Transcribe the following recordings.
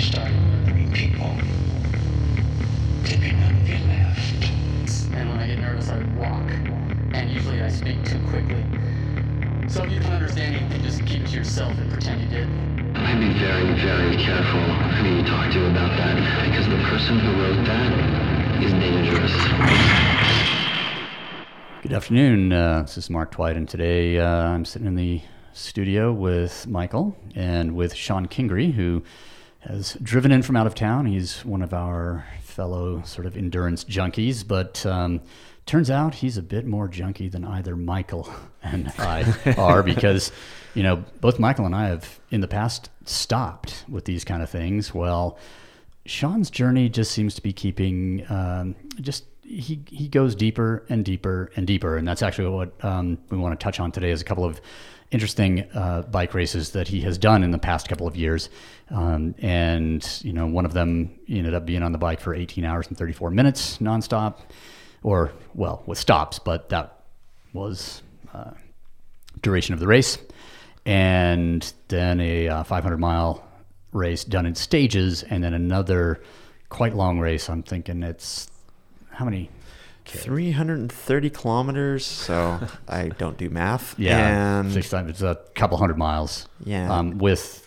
started murdering people. Did none of you left? And when I get nervous, I walk. And usually I speak too quickly. So if you don't understand anything, just keep it to yourself and pretend you did. I'd be very, very careful who you talk to about that, because the person who wrote that is dangerous. Good afternoon. Uh, this is Mark Twight, and today uh, I'm sitting in the studio with Michael and with Shawn Kingrey, who has driven in from out of town. He's one of our fellow sort of endurance junkies, but um, turns out he's a bit more junkie than either Michael and I are because, you know, both Michael and I have in the past stopped with these kind of things. Well, Shawn's journey just seems to be keeping um, just he he goes deeper and deeper and deeper, and that's actually what um, we want to touch on today. Is a couple of interesting uh, bike races that he has done in the past couple of years, um, and you know one of them ended up being on the bike for 18 hours and 34 minutes nonstop, or well with stops, but that was uh, duration of the race, and then a uh, 500 mile race done in stages, and then another quite long race. I'm thinking it's how many? 330 kilometers. So I don't do math. Yeah, And six times. It's a couple hundred miles. Yeah. um, with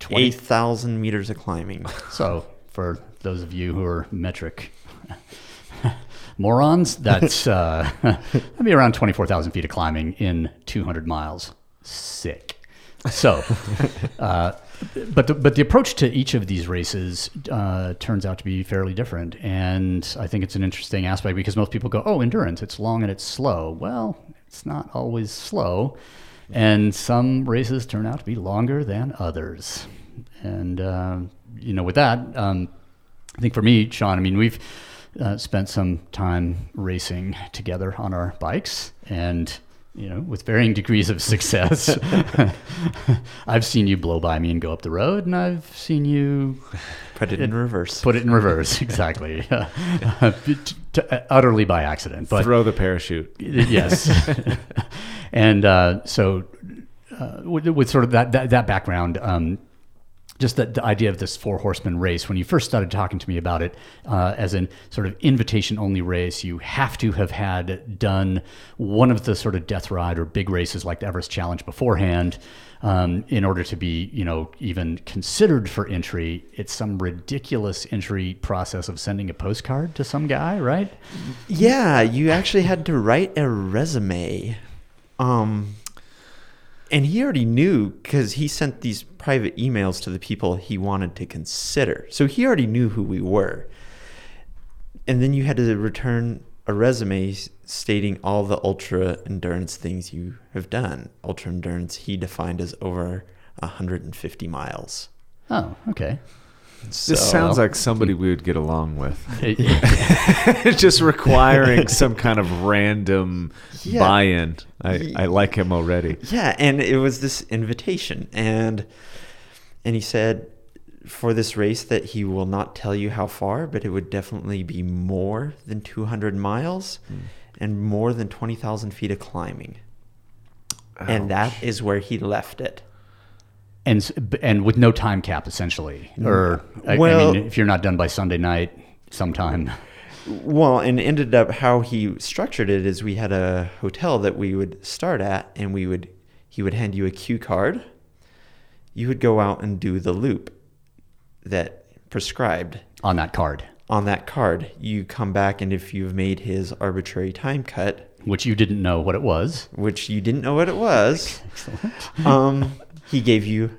20. 8,000 meters of climbing. So for those of you who are metric morons, that's uh, that'd be around twenty-four thousand feet of climbing in two hundred miles. Sick. So, uh, but the, but the approach to each of these races uh, turns out to be fairly different, and I think it's an interesting aspect because most people go, "Oh, endurance, it's long and it's slow." Well, it's not always slow, and some races turn out to be longer than others. And uh, you know, with that, um, I think for me, Shawn, I mean, we've uh, spent some time racing together on our bikes, and you know, with varying degrees of success. I've seen you blow by me and go up the road, and I've seen you Put it in reverse. put it in reverse. exactly, utterly by accident. But Throw the parachute. yes, and uh, so uh, with, with sort of that that, that background. Um, just the, the idea of this four horsemen race when you first started talking to me about it uh, as an sort of invitation only race you have to have had done one of the sort of death ride or big races like the everest challenge beforehand um, in order to be you know even considered for entry it's some ridiculous entry process of sending a postcard to some guy right Yeah, you actually had to write a resume. Um, and he already knew because he sent these private emails to the people he wanted to consider. So he already knew who we were. And then you had to return a resume stating all the ultra endurance things you have done. Ultra endurance he defined as over 150 miles. oh okay This sounds like somebody we would get along with. It- Just requiring some kind of random Yeah. buy-in. I, I like him already. Yeah, and it was this invitation, and and he said for this race that he will not tell you how far, but it would definitely be more than 200 miles hmm. and more than 20,000 feet of climbing. And that is where he left it. And and with no time cap essentially. Or I, I mean if you're not done by sunday night sometime. Well, and ended up how he structured it is we had a hotel that we would start at, and we would he would hand you a cue card. You would go out and do the loop that prescribed on that card. On that card. You come back, and if you've made his arbitrary time cut, which you didn't know what it was. Which you didn't know what it was, um, he gave you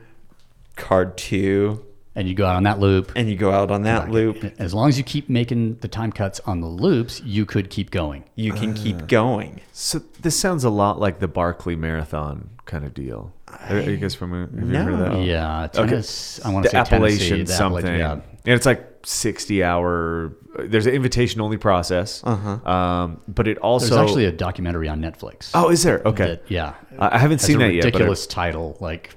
card two, and you go out on that loop and you go out on that loop. as long as you keep making the time cuts on the loops you could keep going You can Uh. keep going. So this sounds a lot like the Barkley Marathon kind of deal. Are you guys familiar? Have you heard of that? No. yeah Okay. Tennis, i want to the say Tennessee, Appalachian the something. Appalachian- yeah. And it's like 60 hour. There's an invitation only process. Uh-huh. Um, but it also. there's actually a documentary on netflix oh, is there? Okay. that- yeah I I haven't seen a that yet. ridiculous title like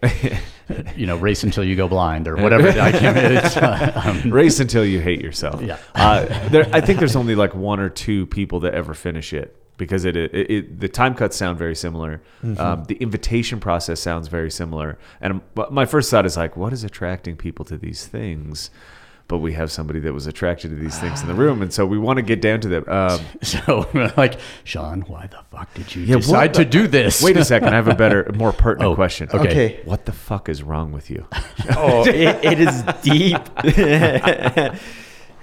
you know race until you go blind or whatever i can't it's, uh, um, race until you hate yourself. Yeah. Uh, there, I think there's only like one or two people that ever finish it. because it, it, it the time cuts sound very similar. Mm-hmm. Um, the invitation process sounds very similar. And my first thought is like, what is attracting people to these things? But we have somebody that was attracted to these things in the room, and so we want to get down to them. Um, So, like, Shawn, why the fuck did you Yeah, decide the- to do this? wait a second, I have a better, more pertinent Oh, question. okay. Okay. What the fuck is wrong with you? Oh, it, it is deep.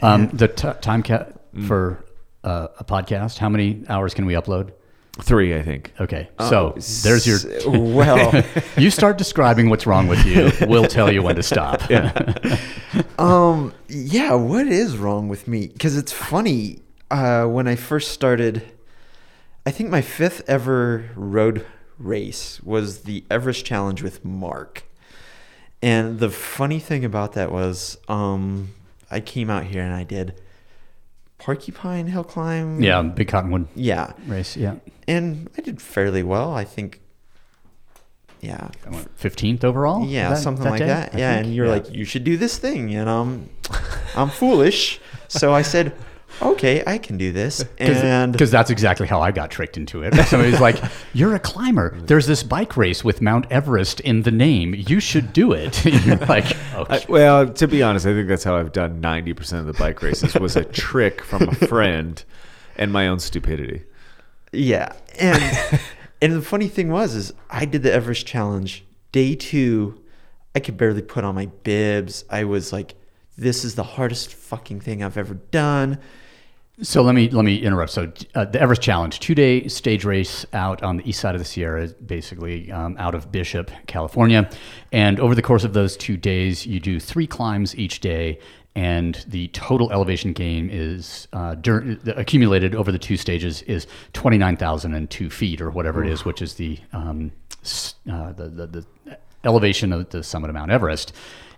Um, the t- time cap Mm. for uh, a podcast. How many hours can we upload? Three, I think. Okay, so there's your. Well, you start describing what's wrong with you. We'll tell you when to stop. Yeah. um, yeah. What is wrong with me? Because it's funny. Uh, when I first started, I think my fifth ever road race was the Everest Challenge with Mark. And the funny thing about that was, um, I came out here and I did Porcupine Hill Climb. yeah, big cottonwood Yeah. race. Yeah, And I did fairly well. I think. Yeah. fifteenth overall. Yeah, that- something that like day, that. I Yeah, think? and you're Yeah. like, you should do this thing, and um, I'm foolish, so I said, okay, I can do this, and because that's exactly how I got tricked into it. Somebody's like, "You're a climber. There's this bike race with Mount Everest in the name. You should do it." You're like, okay. I, well, to be honest, I think that's how I've done 90% of the bike races was a trick from a friend and my own stupidity. yeah, and and the funny thing was, is I did the Everest challenge day two. I could barely put on my bibs. I was like, this is the hardest fucking thing I've ever done. So let me let me interrupt. So uh, the Everest Challenge, two day stage race out on the east side of the Sierra, basically um, out of Bishop, California, and over the course of those two days, you do three climbs each day, and the total elevation gain is uh, dur- accumulated over the two stages is twenty nine thousand and two feet or whatever it is, which is the um, uh, the, the the elevation of the summit of Mount Everest.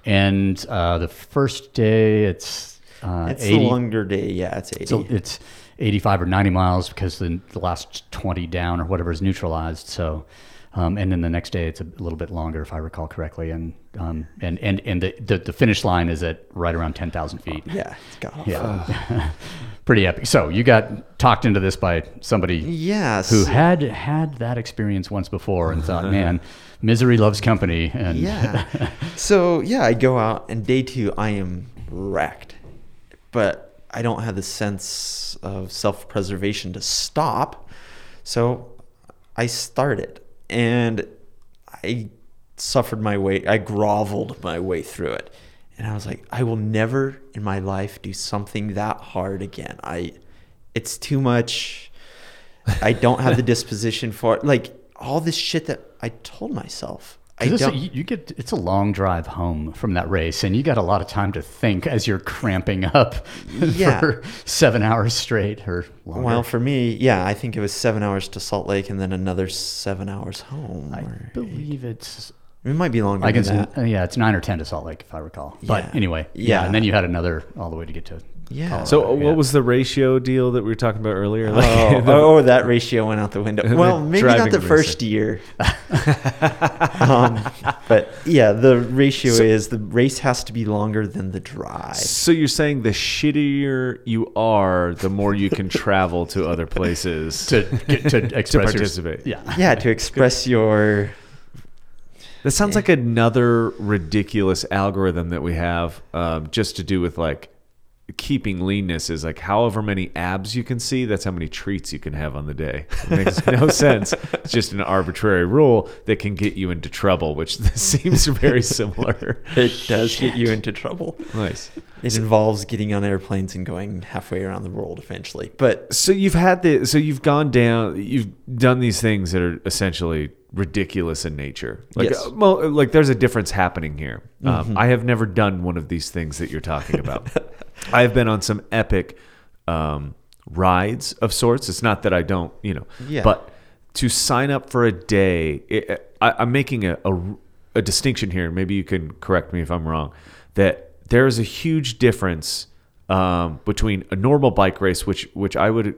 And uh, the first day, it's uh, It's 80 the longer day. Yeah, it's 80. so it's 85 or 90 miles because the, the last 20 down or whatever is neutralized. So, um, and then the next day it's a little bit longer, if I recall correctly. And um, and and and the, the the finish line is at right around 10,000 feet. yeah, it's got off. Yeah, pretty epic. So you got talked into this by somebody Yes. who had had that experience once before and thought, man, misery loves company. And Yeah. so yeah, I go out and day two I am wrecked, but I don't have the sense of self-preservation to stop. So I started and I suffered my way. I groveled my way through it, and I was like, I will never in my life do something that hard again. I, it's too much. I don't have the disposition for it. Like all this shit that I told myself. I it's a- don't. you, get it's a long drive home from that race, and you got a lot of time to think as you're cramping up Yeah. for seven hours straight or longer. Well, for me, yeah, I think it was seven hours to Salt Lake and then another seven hours home. I or- believe it's it might be longer I can than that. uh, yeah, it's nine or ten to Salt Lake if I recall. But Yeah. anyway, yeah. Yeah. and then you had another all the way to get to Yeah. Colorado, So, uh, yeah. what was the ratio deal that we were talking about earlier? Like, Oh, the- oh, that ratio went out the window. The Well, maybe not driving the racing. first year. um, but yeah, the ratio So- is the race has to be longer than the drive. So you're saying the shittier you are, the more you can travel to other places to get to express your- participate. yeah, Yeah, to express your. That sounds like another ridiculous algorithm that we have, um, just to do with like keeping leanness. Is like however many abs you can see, that's how many treats you can have on the day. It makes no sense. It's just an arbitrary rule that can get you into trouble, which seems very similar. It does get you into trouble. Nice. It involves getting on airplanes and going halfway around the world eventually. But So you've had the so you've gone down you've done these things that are essentially ridiculous in nature. Like Yes. uh, well, like there's a difference happening here. Um, I have never done one of these things that you're talking about. I have been on some epic um, rides of sorts. It's not that I don't, you know, Yeah. but to sign up for a day, it, I, I'm making a, a a distinction here. Maybe you can correct me if I'm wrong. That there is a huge difference um, between a normal bike race, which which I would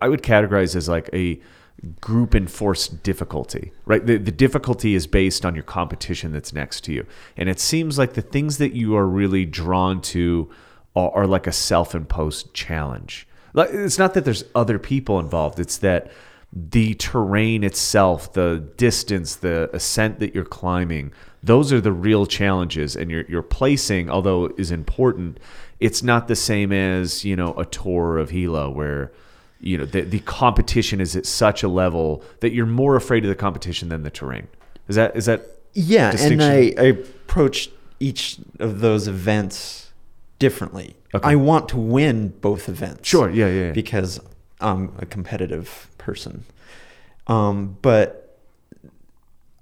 I would categorize as like a group enforced difficulty, right? The, the difficulty is based on your competition that's next to you. And it seems like the things that you are really drawn to are, are like a self imposed challenge. Like, It's not that there's other people involved. It's that the terrain itself, the distance, the ascent that you're climbing, those are the real challenges. And your your placing, although is important, it's not the same as you know a Tour of Gila where you know the the competition is at such a level that you're more afraid of the competition than the terrain. Is that is that Yeah, and? I, I approach each of those events differently. Okay. I want to win both events. Sure, yeah, yeah, yeah. Because I'm a competitive person. Um, but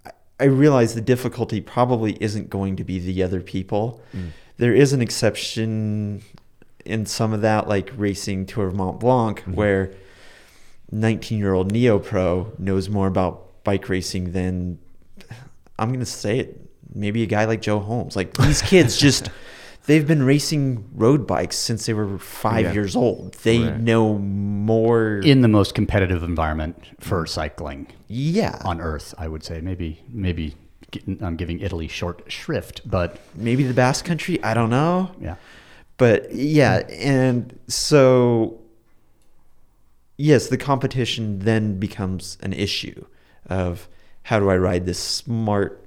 I- I realize the difficulty probably isn't going to be the other people. Mm. There is an exception in some of that, like racing Tour of Mont Blanc, Mm-hmm. where 19 year old Neo Pro knows more about bike racing than I'm going to say it, maybe a guy like Joe Holmes. Like these kids just, they've been racing road bikes since they were five Yeah. years old. They Right. know more. in the most competitive environment for cycling yeah. on Earth, I would say. Maybe maybe I'm giving Italy short shrift, but maybe the Basque Country. I don't know. yeah. But yeah, and so yes, the competition then becomes an issue of how do I ride this smart,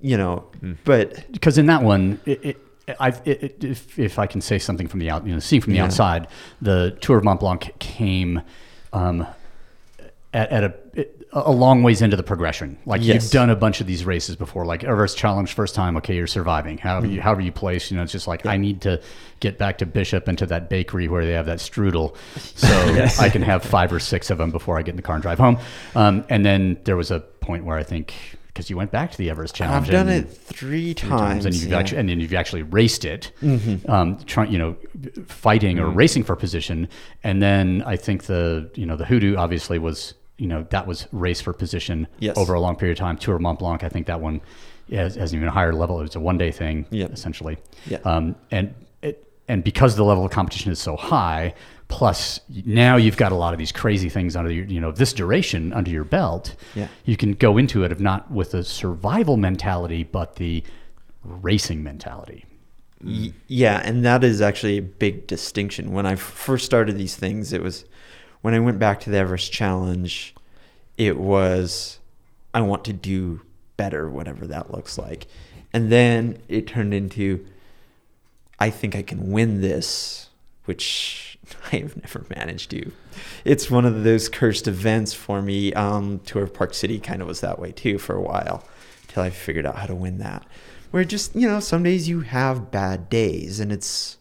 you know, but because in that one, it, it, I, it, it, if, if I can say something from the out, you know, seeing from the Yeah. outside, the Tour of Mont Blanc came um, at, at a a long ways into the progression. Like Yes. you've done a bunch of these races before, like Everest Challenge first time. Okay, you're surviving. However, you, however you place, you know, it's just like I need to get back to Bishop and to that bakery where they have that strudel, so I can have five or six of them before I get in the car and drive home. Um, and then there was a point where I think because you went back to the Everest Challenge, I've done it three three times. and you've yeah. actually and then you've actually raced it, um, trying you know, fighting or racing for position, and then I think the you know the hoodoo obviously was you know that was race for position Yes. over a long period of time. Tour Mont Blanc, I think that one has, has an even higher level. It was a one day thing Yep. essentially, Yeah. um, and it, and because the level of competition is so high. Plus, now you've got a lot of these crazy things under your, you know, this duration under your belt. Yeah. You can go into it if not with a survival mentality, but the racing mentality. Yeah, and that is actually a big distinction. When I first started these things, it was when I went back to the Everest Challenge, it was I want to do better, whatever that looks like. And then it turned into I think I can win this, which I have never managed to. It's one of those cursed events for me. Um, Tour of Park City kind of was that way too for a while until I figured out how to win that. Where just, you know, some days you have bad days and it's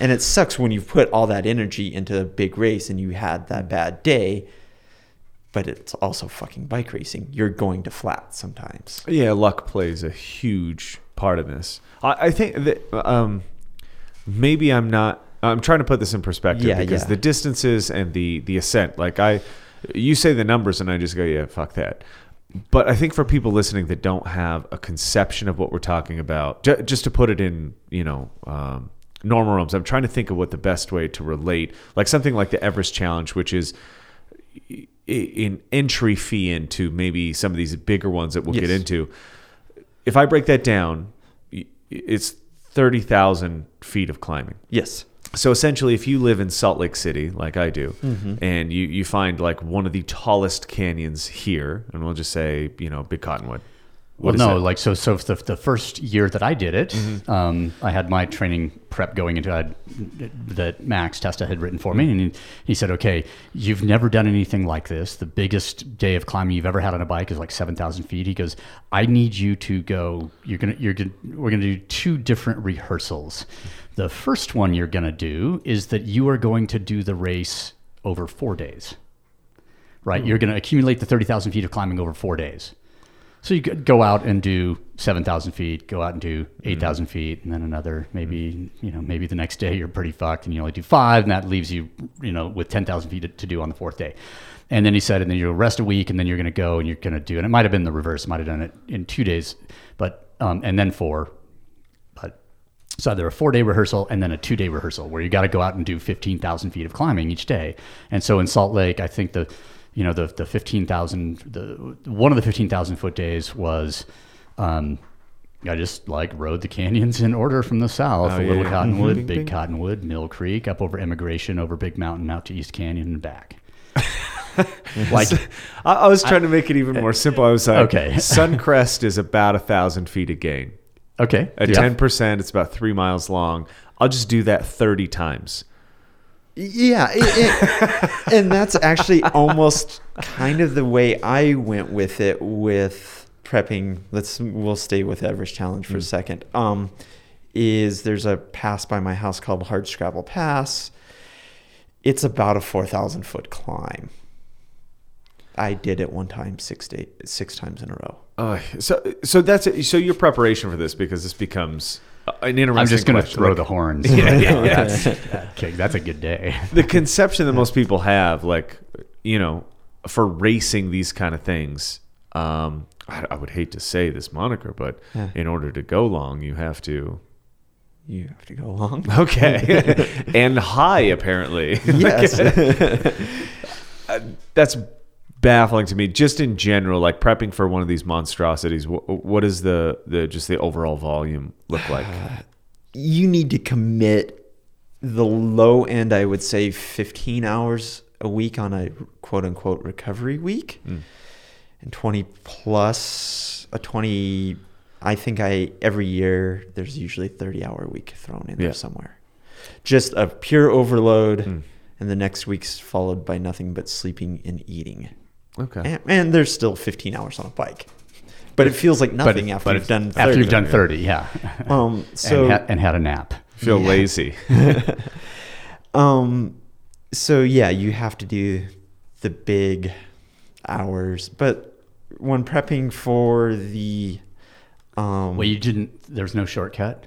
and it sucks when you've put all that energy into a big race and you had that bad day. But it's also fucking bike racing. You're going to flat sometimes. Yeah, luck plays a huge part of this. I, I think that um, maybe I'm not. I'm trying to put this in perspective Yeah, because yeah. the distances and the the ascent. Like I, you say the numbers and I just go, yeah, fuck that. But I think for people listening that don't have a conception of what we're talking about, ju- just to put it in, you know, um, normal rooms, I'm trying to think of what the best way to relate, like something like the Everest Challenge, which is an entry fee into maybe some of these bigger ones that we'll get into. If I break that down, it's 30,000 feet of climbing. Yes. So essentially, if you live in Salt Lake City, like I do, Mm-hmm. and you, you find like one of the tallest canyons here, and we'll just say, you know, Big Cottonwood. Well, no, that? Mm-hmm. like so. So the, the first year that I did it, um, I had my training prep going into I, that Max Testa had written for me, Mm-hmm. and he, he said, "Okay, you've never done anything like this. The biggest day of climbing you've ever had on a bike is like seven thousand feet." He goes, "I need you to go. You're gonna. You're gonna. We're gonna do two different rehearsals. The first one you're gonna do is that you are going to do the race over four days." Right, you're going to accumulate the thirty thousand feet of climbing over four days. So you could go out and do seven thousand feet, go out and do eight thousand feet, and then another maybe you know maybe the next day you're pretty fucked and you only do five, and that leaves you you know with ten thousand feet to, to do on the fourth day. And then he said, and then you'll rest a week, and then you're going to go and you're going to do, and it might have been the reverse, might have done it in two days, but um, and then four, but so either a four day rehearsal and then a two day rehearsal where you got to go out and do 15,000 feet of climbing each day. And so in Salt Lake, I think the, you know, the, the 15,000, the, one of the 15,000 foot days was, um, I just like rode the canyons in order from the south: Oh, a yeah, Little yeah. Cottonwood, Bing, Big bing. Cottonwood, Mill Creek, up over Emigration, over Big Mountain, out to East Canyon and back. like I, I was trying to make it even more simple. I was like, Okay. Suncrest is about a thousand feet a gain. okay, At yeah. ten percent, it's about three miles long. I'll just do that thirty times. Yeah, it, it- and that's actually almost kind of the way I went with it with prepping. Let's we'll stay with Everest Challenge for a second. Um, is there's a pass by my house called Hard Scrabble Pass. It's about a four thousand foot climb. I did it one time six day, six times in a row. Uh, so, so that's it. so your preparation for this because this becomes an interesting. I'm just going to throw Like, the horns. Yeah, yeah, yeah. That's, okay, that's a good day. the conception that most people have, like you know, for racing these kind of things. Um, I, I would hate to say this moniker, but Yeah. in order to go long, you have to. You have to go along. Okay, and high apparently. Yes. That's baffling to me. Just in general, like prepping for one of these monstrosities, what, what is the the just the overall volume look like? you need to commit the low end, I would say 15 hours a week on a quote unquote recovery week Mm. and 20 plus a 20. I think I every year there's usually 30 hour week thrown in Yeah. there somewhere. Just a pure overload. Mm. And the next week's followed by nothing but sleeping and eating. Okay. And, and there's still 15 hours on a bike. But it feels like nothing after but you've done 30. after you've done 30, yeah, Um, so and, ha- and had a nap. Feel Yeah. lazy. Um, so yeah, you have to do the big hours, but when prepping for the, um, Well, you didn't. There's no shortcut.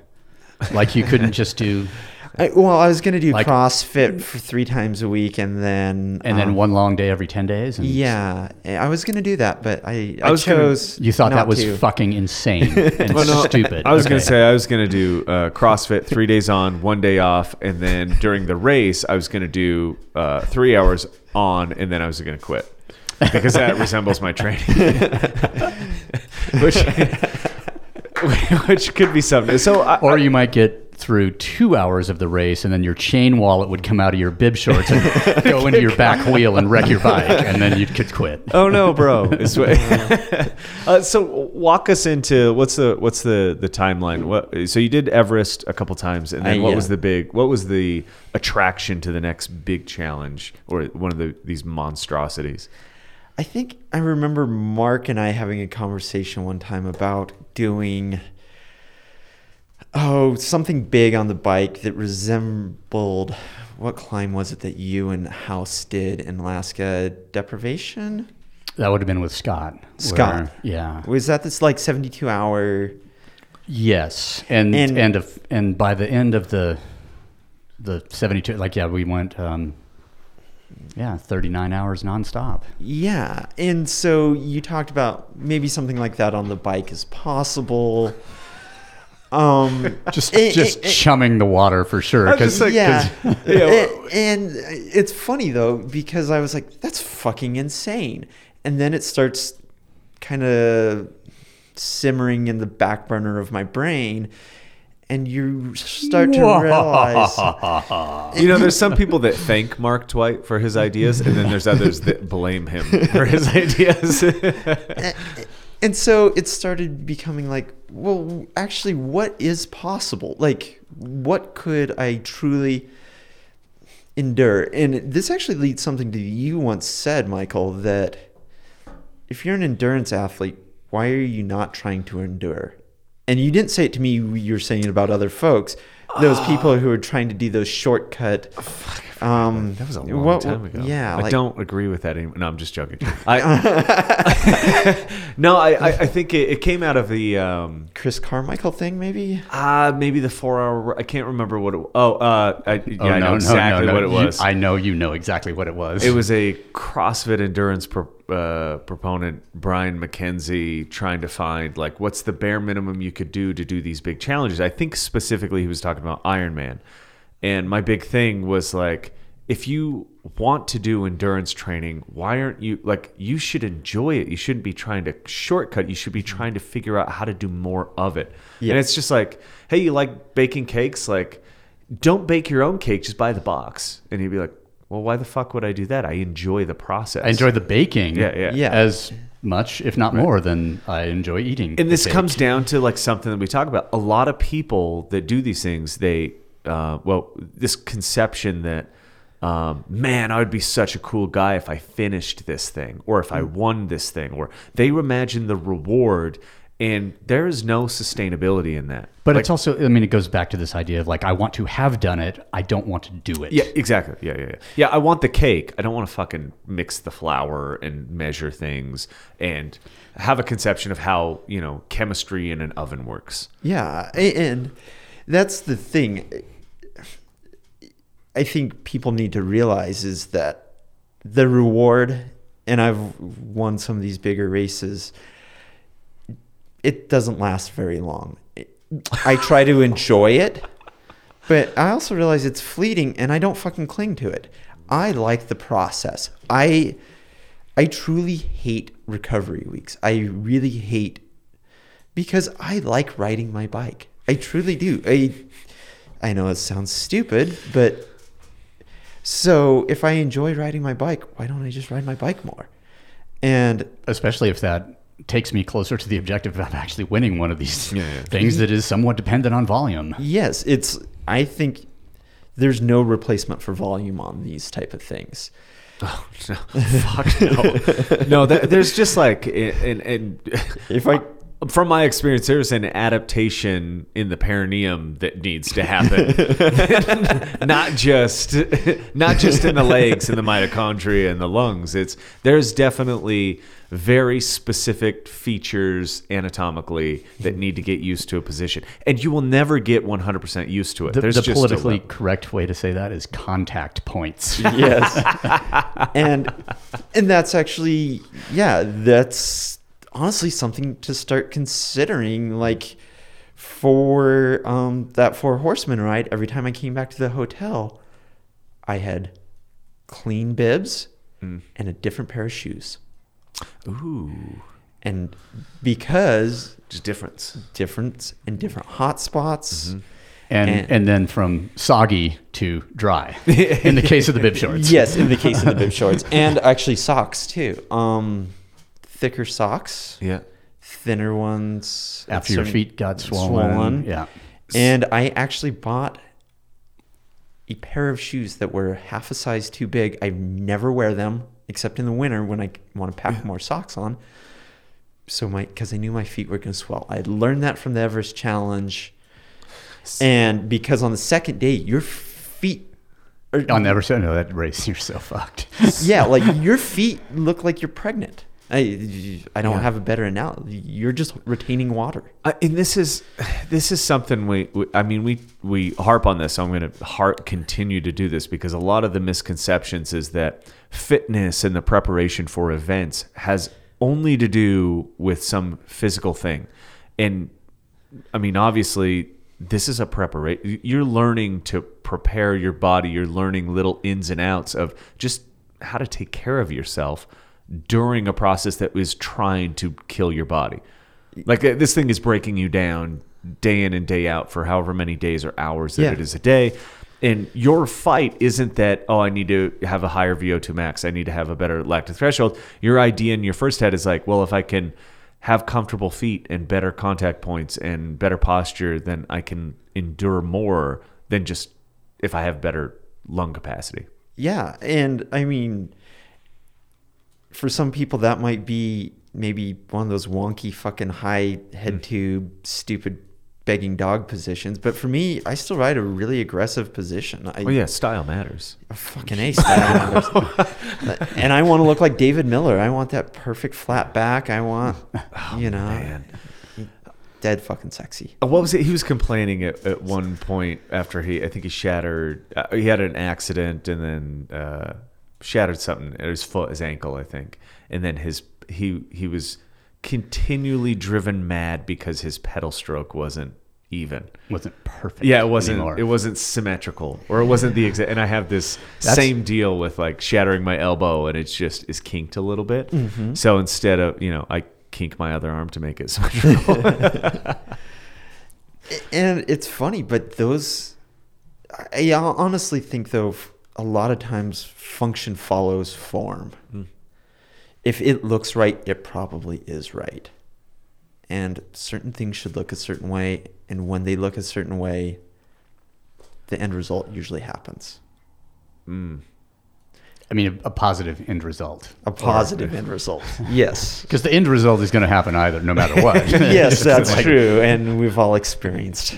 Like you couldn't just do, I, well, I was gonna do Like- CrossFit for three times a week, and then and then um, one long day every ten days. And Yeah, I was gonna do that, but I I, I was gonna- chose. You thought that was to. fucking insane and Well, no, stupid. I was Okay. gonna say I was gonna do uh, CrossFit three days on, one day off, and then during the race I was gonna do uh, three hours on, and then I was gonna quit because that resembles my training, which which could be something. So I, Or you might get through two hours of the race, and then your chain wallet would come out of your bib shorts and go into your back wheel and wreck your bike, and then you could quit. Oh no, bro! It's what- uh, so walk us into what's the what's the the timeline? What so you did Everest a couple times, and then Uh, what yeah. was the big? What was the attraction to the next big challenge or one of the these monstrosities? I think I remember Mark and I having a conversation one time about doing oh something big on the bike that resembled what climb was it that you and House did in Alaska? Deprivation? That would have been with Scott. Scott. where- yeah. Was that this like seventy two hour? Yes, and And- and of, and by the end of the the seventy two, like yeah, we went. Um, yeah, 39 hours nonstop. Yeah, and so you talked about maybe something like that on the bike is possible. Um, Just eh, just eh, chumming the water for sure. I was just 'cause- like- yeah. 'cause- yeah, A- and it's funny though because I was like, "That's fucking insane," and then it starts kind of simmering in the back burner of my brain, and you start to realize, You know, there's some people that thank Mark Twight for his ideas, and then there's others that blame him for his ideas. And so it started becoming like, well, actually, what is possible? Like, what could I truly endure? And this actually leads something to you once said, Michael, that if you're an endurance athlete, why are you not trying to endure? And you didn't say it to me, you're saying it about other folks. Those ah. people who are trying to do those shortcut. Um, That was a long what- time ago. Yeah, I like- don't agree with that anymore. No, I'm just joking. I, no, I, I, I think it, it came out of the um, Chris Carmichael thing, maybe. uh, maybe the four hour. I can't remember what it. Oh, uh, I, yeah, Oh, I know exactly what it You- was. I know you know exactly what it was. It was a CrossFit endurance pro, uh, proponent, Brian McKenzie, trying to find like what's the bare minimum you could do to do these big challenges. I think specifically he was talking about Ironman, and my big thing was like if you want to do endurance training, why aren't you like you should enjoy it. You shouldn't be trying to shortcut. You should be mm-hmm. trying to figure out how to do more of it. Yeah. And it's just like, hey, you like baking cakes? Like, don't bake your own cake. Just buy the box. And you'd be like, well, why the fuck would I do that? I enjoy the process. I enjoy the baking Yeah, yeah. Yeah. as much, if not more, than I enjoy eating. and this cake. comes down to like something that we talk about a lot of people that do these things they uh, well this conception that um, man i would be such a cool guy if i finished this thing or if i won this thing or they imagine the reward and there is no sustainability in that But Like- it's also, I mean, it goes back to this idea of like, I want to have done it. I don't want to do it. Yeah, exactly. Yeah, yeah, yeah. Yeah, I want the cake. I don't want to fucking mix the flour and measure things and have a conception of how, you know, chemistry in an oven works. Yeah, and that's the thing. I think people need to realize is that the reward, and I've won some of these bigger races. It doesn't last very long. I try to enjoy it, but I also realize it's fleeting, and I don't fucking cling to it. I like the process. I I truly hate recovery weeks. I really hate because I like riding my bike. I truly do. I I know it sounds stupid, but so if I enjoy riding my bike, why don't I just ride my bike more? And Especially if that takes me closer to the objective of actually winning one of these Yeah, yeah. things that is somewhat dependent on volume. yes, it's I think there's no replacement for volume on these type of things. Oh, no. Fuck no. no, that, there's just like, and, and If I from my experience, there's an adaptation in the perineum that needs to happen, not just not just in the legs and the mitochondria and the lungs. It's there's definitely very specific features anatomically that need to get used to a position, and you will never get 100% used to it. The, there's the just a politically level. correct way to say that is contact points. yes and and that's actually yeah that's honestly something to start considering like for um that four horsemen ride every time i came back to the hotel i had clean bibs and a different pair of shoes. Ooh, and because just difference. different and different hot spots. And, And- and then from soggy to dry in the case of the bib shorts. yes in the case of the bib shorts. And actually socks too. Um thicker socks Yeah. thinner ones After your feet got swollen. swollen. Yeah. And I actually bought a pair of shoes that were half a size too big. I never wear them except in the winter when I want to pack more socks on. So my because I knew my feet were going to swell. I learned that from the Everest Challenge, and because on the second day your feet. Are, On the Everest, no, that race, you're so fucked. yeah, like your feet look like you're pregnant. I, I don't Yeah. have a better analogy. You're just retaining water. Uh, and this is this is something we, we I mean we we harp on this. So I'm going to heart continue to do this because a lot of the misconceptions is that fitness and the preparation for events has only to do with some physical thing. And I mean obviously this is a preparation you're learning to prepare your body, you're learning little ins and outs of just how to take care of yourself during a process that is trying to kill your body. Like uh, this thing is breaking you down day in and day out for however many days or hours that Yeah. it is a day. And your fight isn't that, oh, I need to have a higher VO2 max. I need to have a better lactic threshold. Your idea in your first head is like, well, if I can have comfortable feet and better contact points and better posture, then I can endure more than just if I have better lung capacity. Yeah, and I mean, for some people that might be maybe one of those wonky fucking high head tube stupid begging dog positions, but for me, I still ride a really aggressive position. I Oh, yeah, style matters. A fucking ace. and I want to look like David Millar. I want that perfect flat back. I want, you know, Man. dead fucking sexy. Uh, What was it? He was complaining at, at one point after he, I think he shattered, uh, he had an accident and then uh, shattered something at his foot, his ankle, I think. And then his, he, he was continually driven mad because his pedal stroke wasn't even. wasn't perfect. Yeah, it wasn't. Anymore. It wasn't symmetrical, or it wasn't the exact. And I have this That's- same deal with like shattering my elbow, and it's just is kinked a little bit. Mm-hmm. So instead of you know, I kink my other arm to make it symmetrical. and it's funny, but those, I honestly think though, a lot of times function follows form. If it looks right, it probably is right. And certain things should look a certain way, and when they look a certain way, the end result usually happens. mm. I mean, a, a positive end result. A positive end result. Yes. Because the end result is going to happen either, no matter what. yes, that's like true, and we've all experienced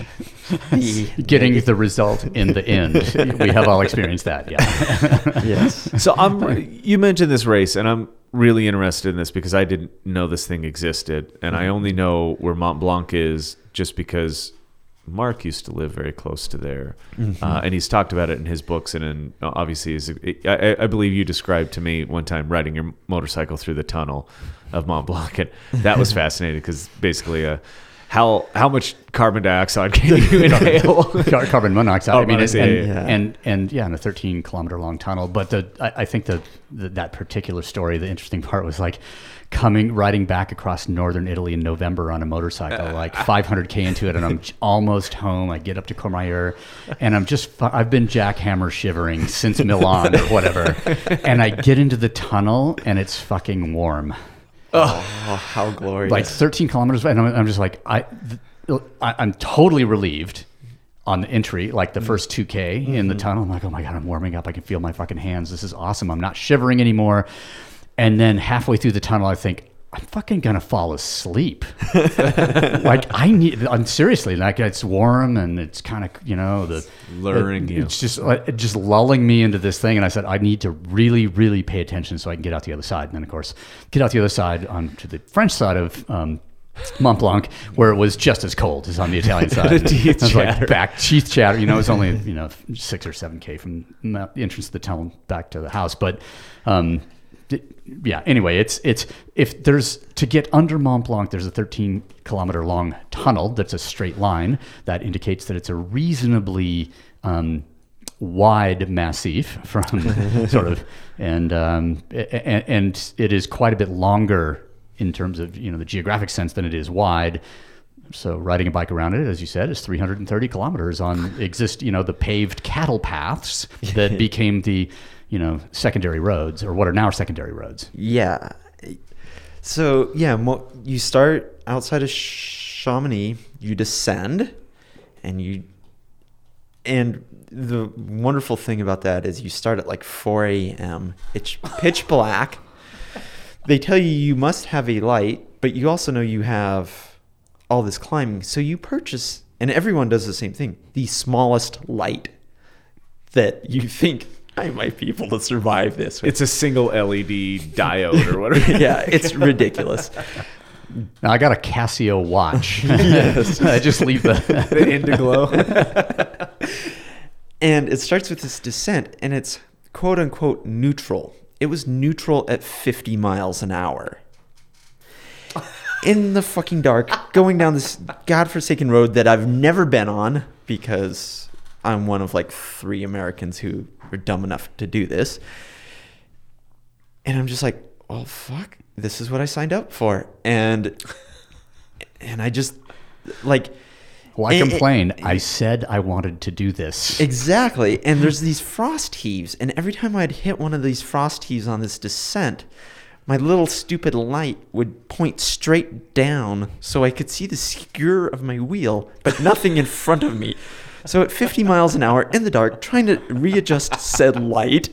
the Getting the result in the end. we have all experienced that. Yeah. yes. So I'm. You mentioned this race, and I'm really interested in this because I didn't know this thing existed, and I mm-hmm. only know where Mont Blanc is just because Mark used to live very close to there, uh, and he's talked about it in his books, and in uh, obviously, I, I believe you described to me one time riding your motorcycle through the tunnel of Mont Blanc, and that was fascinating because basically, uh, how how much carbon dioxide can you inhale? Carbon monoxide. Oh, I mean, and, monoxide, and, yeah. and and yeah, in a 13 kilometer long tunnel. But the I, I think the, the that particular story, the interesting part was like coming riding back across northern Italy in November on a motorcycle, uh, like 500k into it, and I'm almost home. I get up to Courmayeur, and I'm just I've been jackhammer shivering since Milan or whatever, and I get into the tunnel and it's fucking warm. Oh, oh, how glorious! like 13 kilometers and I'm, I'm just like I, I, I'm totally relieved on the entry like the mm. first 2k in the mm-hmm. tunnel. I'm like oh my god i'm warming up. I can feel my fucking hands. This is awesome. I'm not shivering anymore and then halfway through the tunnel i think i'm fucking gonna fall asleep like i need i'm seriously like it's warm and it's kind of you know the luring it- you. it's just like, just lulling me into this thing and i said i need to really really pay attention so i can get out the other side and then of course get out the other side onto the french side of um, Mont Blanc, where it was just as cold as on the Italian side. Teeth I was like, back teeth chatter. You know, it's only you know six or seven k from the entrance to the tunnel back to the house. But um, yeah. Anyway, it's it's if there's to get under Mont Blanc, there's a 13 kilometer long tunnel that's a straight line that indicates that it's a reasonably um, wide massif from sort of and, um, and and it is quite a bit longer in terms of you know the geographic sense than it is wide. So riding a bike around it, as you said, is 330 kilometers on exist you know the paved cattle paths that became the you know secondary roads or what are now secondary roads. Yeah. So yeah, mo- you start outside of Chamonix, you descend, and you, and the wonderful thing about that is you start at like 4 a.m. It's pitch black. They tell you you must have a light, but you also know you have all this climbing. So you purchase, and everyone does the same thing, the smallest light that you think I might be able to survive this. It's a single LED diode or whatever. yeah, it's ridiculous. Now I got a Casio watch. yes, I just leave the. the Indiglo. And it starts with this descent, and it's quote unquote neutral. It was neutral at 50 miles an hour. In the fucking dark, going down this godforsaken road that I've never been on because I'm one of like three Americans who were dumb enough to do this. And I'm just like, oh fuck, this is what I signed up for. And and I just like Why eh, complain? I said I wanted to do this. Exactly. And there's these frost heaves. And every time I'd hit one of these frost heaves on this descent, my little stupid light would point straight down so I could see the skewer of my wheel, but nothing in front of me. So at 50 miles an hour in the dark, trying to readjust said light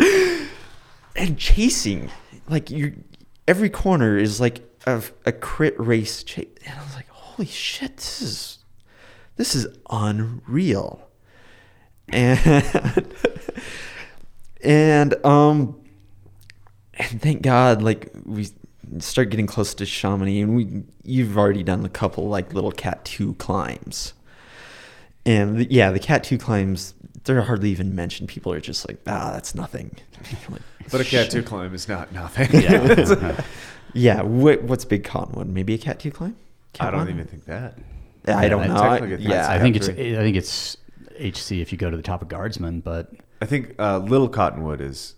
and chasing. Like you, every corner is like a, a crit race. Cha- and I was like, holy shit, this is this is unreal. And and um and thank God like we start getting close to Chamonix and we you've already done a couple like little cat 2 climbs. And the, yeah, the cat 2 climbs they're hardly even mentioned. People are just like, "Ah, that's nothing." Like, But a cat two climb is not nothing. Yeah. yeah, what, what's Big Cottonwood? Maybe a cat 2 climb? I Cat don't one? even think that. I don't I- know. I- yeah, I think it's I think it's HC if you go to the top of Guardsman, but I think uh, Little Cottonwood is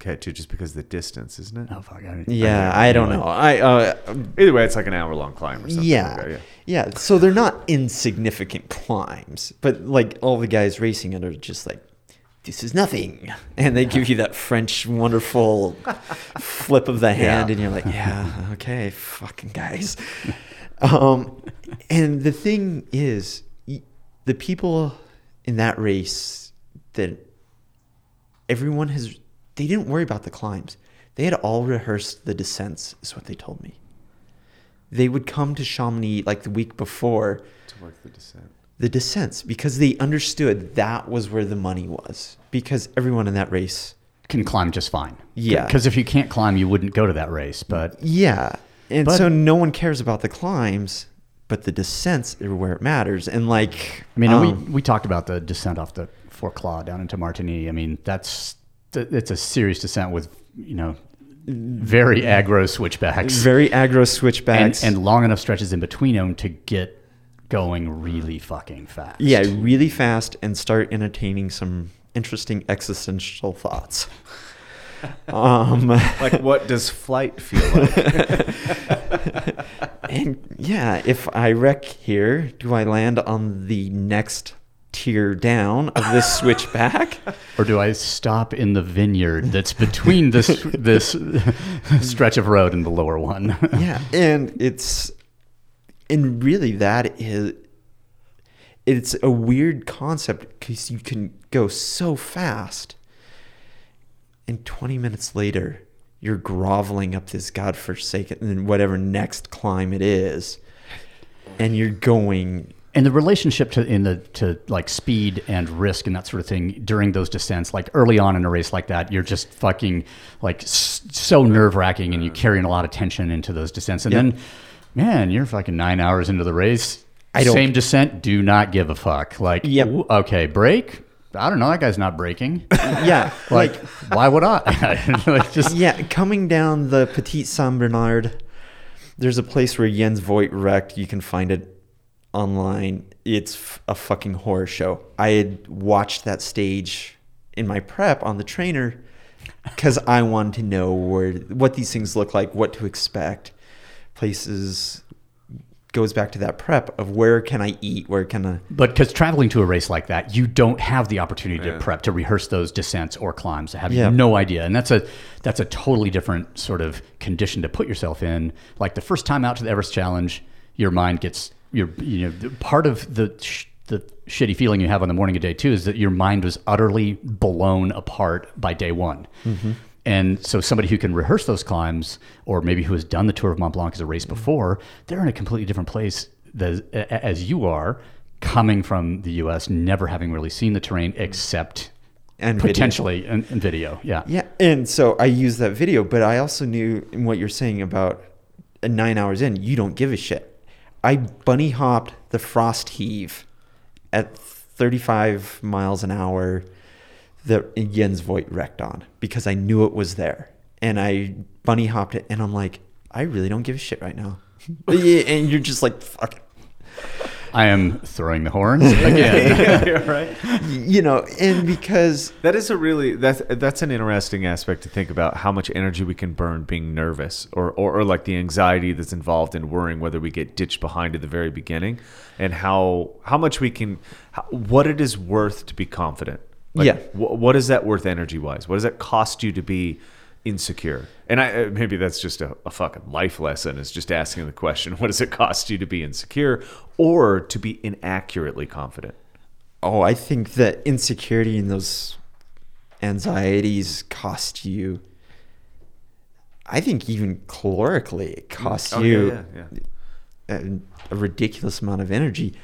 Cat two just because of the distance, isn't it? oh fuck, I don't, yeah. I I don't know. I uh, Either way, it's like an hour long climb or something. yeah, like that, yeah. So they're not insignificant climbs, but like all the guys racing it are just like, this is nothing, and they give you that French wonderful flip of the hand, Yeah. and you're like, yeah, okay, fucking guys. Um, and the thing is, the people in that race that everyone has they didn't worry about the climbs they had all rehearsed the descents is what they told me they would come to chamonix like the week before To work the descent. the descents because they understood that was where the money was because everyone in that race can climb just fine. Yeah. because if you can't climb, you wouldn't go to that race. But yeah and But- so no one cares about the climbs but the descents are where it matters and like I mean, um, we we talked about the descent off the Forclaz down into Martigny. I mean, that's th- it's a serious descent with you know very aggro switchbacks very aggro and, switchbacks and long enough stretches in between them to get going really fucking fast. Yeah, really fast and start entertaining some interesting existential thoughts. um, Like, what does flight feel like? and yeah, if I wreck here, do I land on the next tier down of this switchback? Or do I stop in the vineyard that's between this this stretch of road and the lower one? yeah, and it's and really that is it's a weird concept because you can go so fast and 20 minutes later you're groveling up this godforsaken and whatever next climb it is and you're going And the relationship to in the to like speed and risk and that sort of thing during those descents, like early on in a race like that, you're just fucking like s- so nerve wracking, and you're carrying a lot of tension into those descents. And then, man, you're fucking nine hours into the race. I don't- Same descent, do not give a fuck. Like, Yep. okay, break. I don't know. That guy's not breaking. yeah Like, why would I? like, just yeah coming down the Petit Saint Bernard there's a place where Jens Voigt wrecked you can find it online it's a fucking horror show I had watched that stage in my prep on the trainer because I wanted to know where what these things look like what to expect places goes back to that prep of where can I eat where can I But because traveling to a race like that, you don't have the opportunity Yeah. to prep to rehearse those descents or climbs. I have Yeah. no idea, and that's a that's a totally different sort of condition to put yourself in. Like the first time out to the Everest Challenge, your mind gets your you know part of the sh- the shitty feeling you have on the morning of day two is that your mind was utterly blown apart by day one. Mm-hmm. And so somebody who can rehearse those climbs, or maybe who has done the Tour of Mont Blanc as a race mm-hmm. before, they're in a completely different place tha- a- as you are, coming from the U.S., never having really seen the terrain mm-hmm. except and video. potentially in, in video. Yeah. Yeah, and so I used that video, but I also knew in what you're saying about nine hours in, you don't give a shit. I bunny hopped the frost heave at 35 miles an hour that Jens Voigt wrecked on because I knew it was there, and I bunny hopped it, and I'm like, I really don't give a shit right now. And you're just like, fuck. it. I am throwing the horns again. right. You know, and because That is a really that's that's an interesting aspect to think about how much energy we can burn being nervous or, or, or like the anxiety that's involved in worrying whether we get ditched behind at the very beginning and how how much we can how, what it is worth to be confident. Like, Yeah. wh- what is that worth energy wise? What does that cost you to be insecure? And I uh, maybe that's just a, a fucking life lesson. Is just asking the question: What does it cost you to be insecure or to be inaccurately confident? Oh, I think that insecurity and those anxieties cost you. I think even calorically, it costs Oh, you yeah, yeah, yeah. A, a ridiculous amount of energy.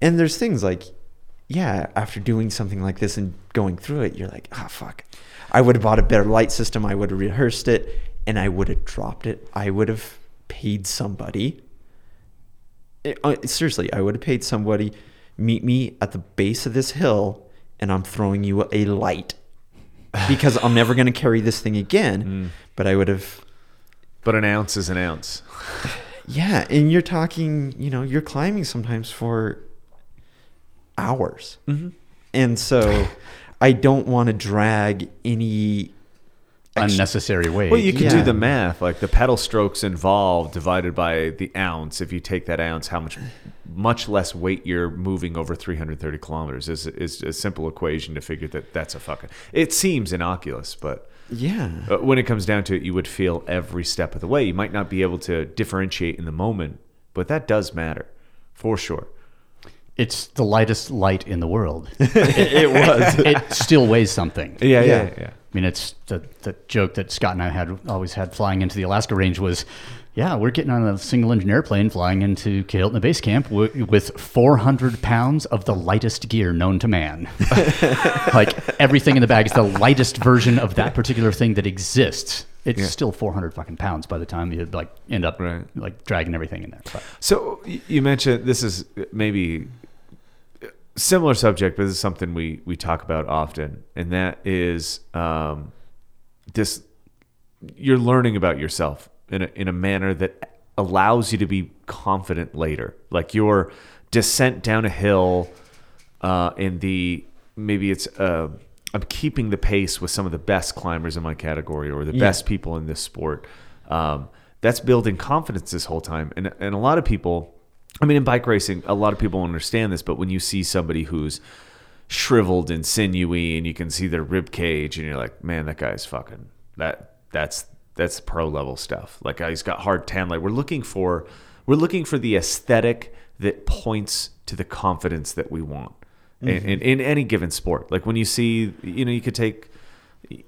And there's things like, yeah, after doing something like this and going through it, you're like, ah, fuck. I would have bought a better light system. I would have rehearsed it and I would have dropped it. I would have paid somebody. It- uh, seriously, I would have paid somebody, meet me at the base of this hill, and I'm throwing you a light because I'm never going to carry this thing again. But I would have But an ounce is an ounce. Yeah, and you're talking, you know, you're climbing sometimes for hours. Mm-hmm. And so I don't want to drag any ex- Unnecessary weight. Well, you can Yeah. do the math, like the pedal strokes involved divided by the ounce. If you take that ounce, how much much less weight you're moving over 330 kilometers is is a simple equation to figure that that's a fucking. It seems innocuous, but Yeah. uh, when it comes down to it, you would feel every step of the way. You might not be able to differentiate in the moment, but that does matter for sure. It's the lightest light in the world. it was. it still weighs something. Yeah, yeah, yeah, yeah. yeah. I mean, it's the, the joke that Scott and I had always had flying into the Alaska range was, yeah, we're getting on a single engine airplane flying into Kahiltna Base Camp w- with 400 pounds of the lightest gear known to man. like everything in the bag is the lightest version of that particular thing that exists. It's Yeah. still 400 fucking pounds by the time you like end up Right. like dragging everything in there. But So you mentioned this is uh, maybe a similar subject, but this is something we we talk about often, and that is um, this: you're learning about yourself in a in a manner that allows you to be confident later. Like your descent down a hill, uh, in the maybe it's. Uh, I'm keeping the pace with some of the best climbers in my category or the Yeah. best people in this sport. Um, that's building confidence this whole time. And, and a lot of people, I mean, in bike racing, a lot of people understand this, but when you see somebody who's shriveled and sinewy and you can see their rib cage and you're like, man, that guy's fucking, that, that's, that's pro level stuff. Like uh, he's got hard tan. Like we're looking for, we're looking for the aesthetic that points to the confidence that we want in, in, in any given sport. Like when you see, you know, you could take,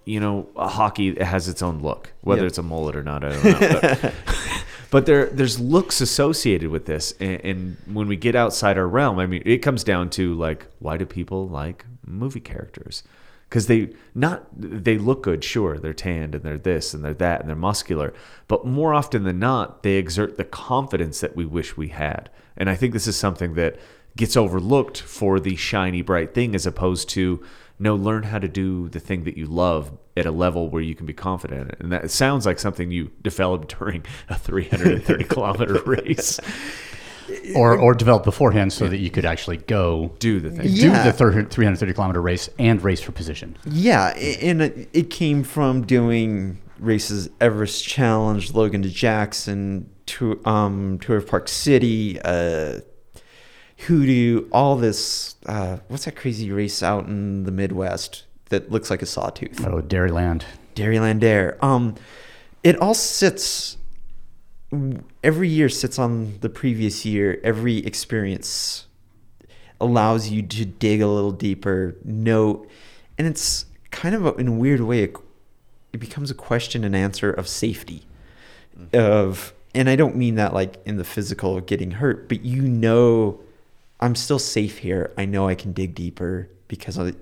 you know, a hockey it has its own look, whether Yep. it's a mullet or not, I don't know. But, there, there's looks associated with this, and, and when we get outside our realm, I mean, it comes down to like, why do people like movie characters? Because they not they look good, sure, they're tanned and they're this and they're that and they're muscular, but more often than not, they exert the confidence that we wish we had. And I think this is something that gets overlooked for the shiny bright thing as opposed to no learn how to do the thing that you love at a level where you can be confident in it. and that sounds like something you developed during a 330 kilometer race or or develop beforehand so that you could actually go do the thing Yeah. do the 330 kilometer race and race for position. Yeah, and it it came from doing races Everest Challenge, Logan to Jackson, to um Tour of Park City, uh Hoodoo, all this uh what's that crazy race out in the Midwest that looks like a sawtooth? Oh, Dairyland. Dairyland Dare. Um it all sits every year sits on the previous year. Every experience allows you to dig a little deeper, note, and it's kind of a, in a weird way. It, it becomes a question and answer of safety, of, and I don't mean that like in the physical of getting hurt, but you know, I'm still safe here. I know I can dig deeper because I,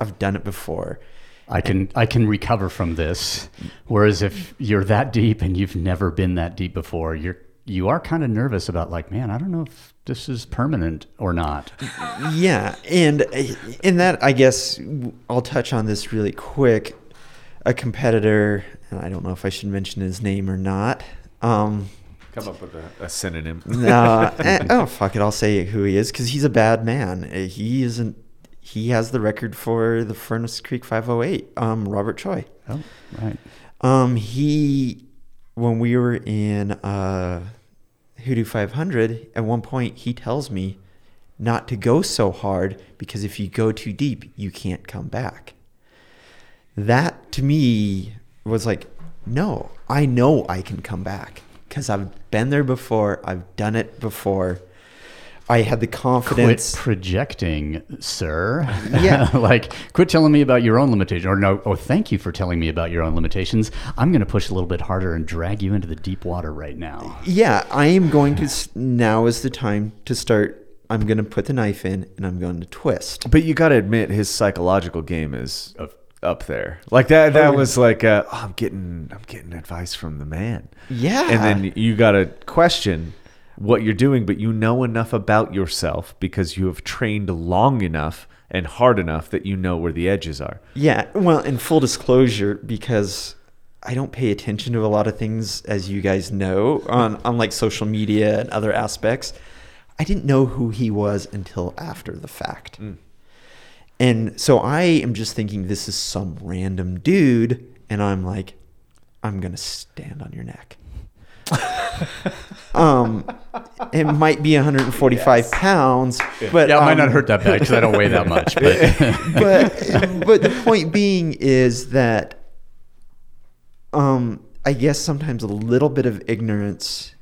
I've done it before. I can I can recover from this. Whereas if you're that deep and you've never been that deep before, you're you are kind of nervous about like, man, I don't know if this is permanent or not. yeah and in that i guess i'll touch on this really quick a competitor and i don't know if i should mention his name or not um come up with a, a synonym nah, eh, oh fuck it i'll say who he is because he's a bad man he isn't he has the record for the furnace creek 508 um robert choi Oh, right. um, he when we were in uh, Hoodoo 500, at one point he tells me not to go so hard because if you go too deep, you can't come back. That to me was like, no, I know I can come back because I've been there before. I've done it before. I had the confidence. Quit projecting, sir. Yeah. like, quit telling me about your own limitations. Or no, oh, thank you for telling me about your own limitations. I'm going to push a little bit harder and drag you into the deep water right now. Yeah, I am going to. Now is the time to start. I'm going to put the knife in and I'm going to twist. But you got to admit, his psychological game is up, up there. Like that. That was like, uh, oh, I'm getting, I'm getting advice from the man. Yeah. And then you got to question what you're doing, but you know enough about yourself because you have trained long enough and hard enough that you know where the edges are. Yeah, well, in full disclosure, because I don't pay attention to a lot of things, as you guys know, on, on like social media and other aspects. I didn't know who he was until after the fact. Mm. And so I am just thinking this is some random dude. And I'm like, I'm going to stand on your neck. um, it might be 145 pounds, but yeah, it might not um, hurt that bad because I don't weigh that much. But but but the point being is that um I guess sometimes a little bit of ignorance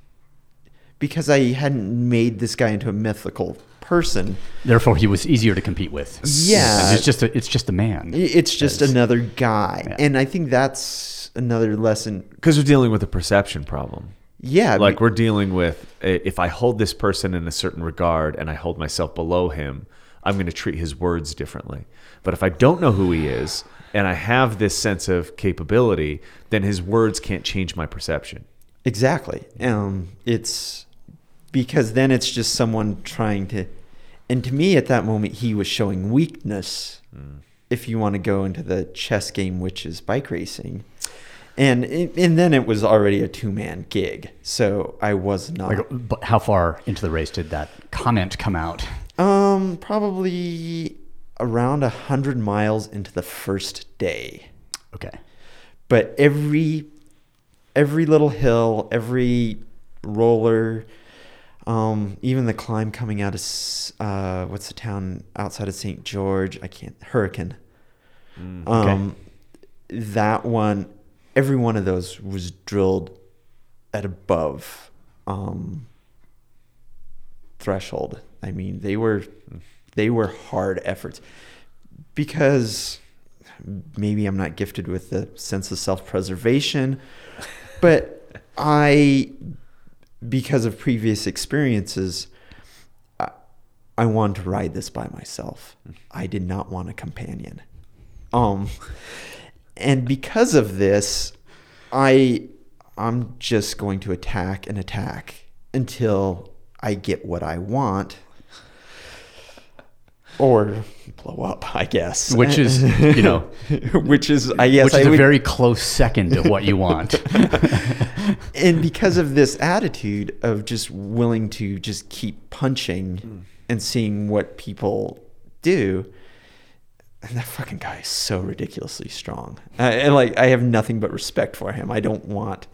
because I hadn't made this guy into a mythical person. therefore, he was easier to compete with. Yeah. it's just a, it's just a man. It's just That's- another guy. Yeah. And I think that's another lesson. Because we're dealing with a perception problem. Yeah, like we're dealing with uh, if I hold this person in a certain regard and I hold myself below him, I'm going to treat his words differently. But if I don't know who he is and I have this sense of capability, then his words can't change my perception. Exactly. Um, it's because then it's just someone trying to, and to me at that moment he was showing weakness. If you want to go into the chess game, which is bike racing, and it, and then it was already a two man gig, so I was not. Like, but how far into the race did that comment come out? um, probably around a hundred miles into the first day. Okay. but every every little hill, every roller, um, even the climb coming out of uh, what's the town outside of St. George? I can't Hurricane. Um, that one, every one of those was drilled at above um, threshold. I mean, they were they were hard efforts because maybe I'm not gifted with the sense of self-preservation, but I, because of previous experiences, I, I wanted to ride this by myself. I did not want a companion. Um, and because of this, I, I'm just going to attack and attack until I get what I want. Or blow up, I guess. Which is, you know, which is I guess which is a would, very close second to what you want. and because of this attitude of just willing to just keep punching mm. and seeing what people do and that fucking guy is so ridiculously strong. Uh, and like i have nothing but respect for him. I don't want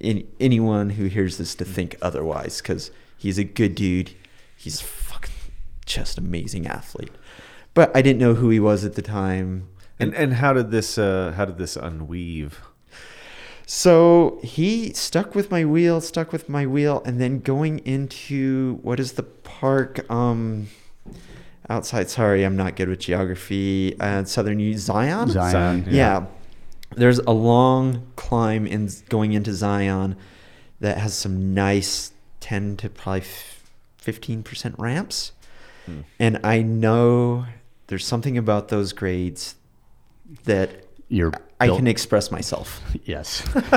any, anyone who hears this to think otherwise because he's a good dude. He's fucking just amazing athlete. But i didn't know who he was at the time. And and how did this uh, how did this unweave? So he stuck with my wheel, stuck with my wheel, and then going into what is the park? Um outside? Sorry, I'm not good with geography. Uh, Southern U- Zion. Zion. Yeah. There's a long climb in going into Zion that has some nice 10 to probably 15% ramps. And I know there's something about those grades that You're I built- can express myself. yes.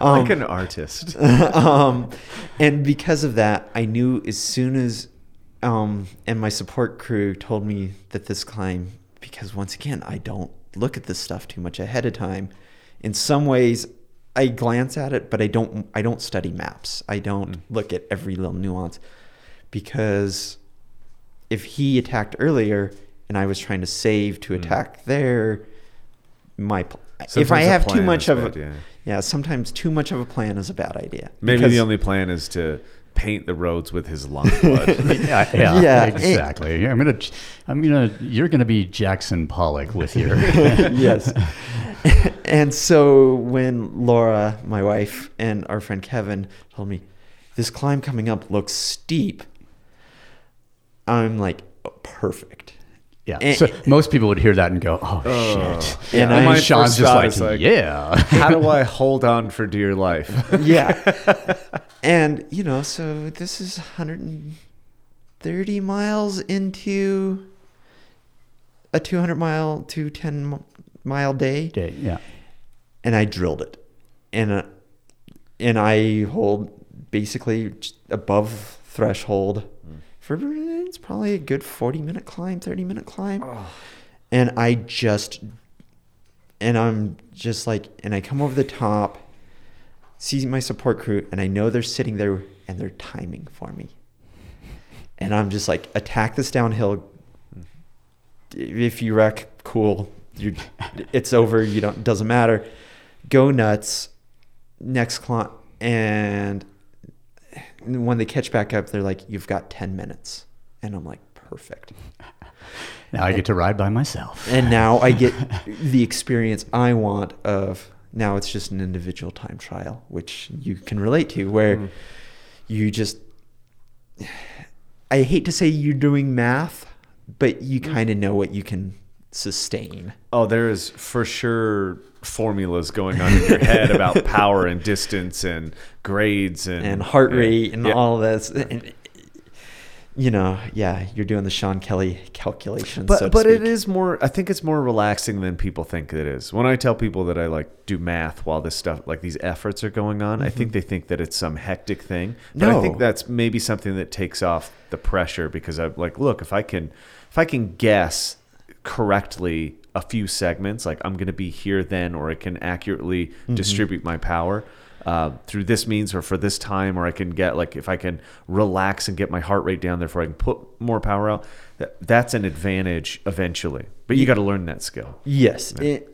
like an artist. um, and because of that, I knew as soon as, um, and my support crew told me that this climb, because once again, I don't look at this stuff too much ahead of time. In some ways, I glance at it, but I don't. I don't study maps. I don't look at every little nuance, because if he attacked earlier and I was trying to save to attack there, my pl- if I have too much of bad, a yeah. yeah, sometimes too much of a plan is a bad idea. Maybe the only plan is to paint the roads with his lifeblood. yeah, yeah, Yeah, it- exactly. I'm gonna, I'm gonna, you're gonna be Jackson Pollock with your. yes. and so when Laura, my wife, and our friend Kevin told me this climb coming up looks steep, I'm like, oh, perfect. Yeah. And- so most people would hear that and go, "Oh, shit!" And And, I- Shawn's just like, like- "Yeah." How do I hold on for dear life? Yeah. and, you know, so this is 130 miles into a 200 mile to 10 mile day. Okay, yeah. and I drilled it, and uh, and I hold basically above threshold for it's probably a good forty minute climb, thirty minute climb, and I just and I'm just like, and I come over the top, see my support crew, and I know they're sitting there and they're timing for me. And I'm just like, attack this downhill. If you wreck, cool. You, it's over. You don't. Doesn't matter. Go nuts. Next climb, and when they catch back up, they're like, "You've got ten minutes," and I'm like, "Perfect." Now I get to ride by myself. and now I get the experience I want of now it's just an individual time trial, which you can relate to, where Mm-hmm. you just I hate to say you're doing math, but you Mm. kind of know what you can sustain. Oh, there is for sure formulas going on in your head about power and distance and grades and And heart rate and Yeah. all this. And, you know, yeah, you're doing the Sean Kelly calculations. But so but it is more. I think it's more relaxing than people think it is. When I tell people that I like do math while this stuff like these efforts are going on, I think they think that it's some hectic thing. But I think Mm-hmm. That's maybe something that takes off the pressure because I'm like, look, if I can if I can guess correctly a few segments, like I'm going to be here then, or I can accurately Mm-hmm. distribute my power. Uh, through this means or for this time or i can get like if i can relax and get my heart rate down therefore i can put more power out that, that's an advantage eventually but you got to learn that skill Yes. It,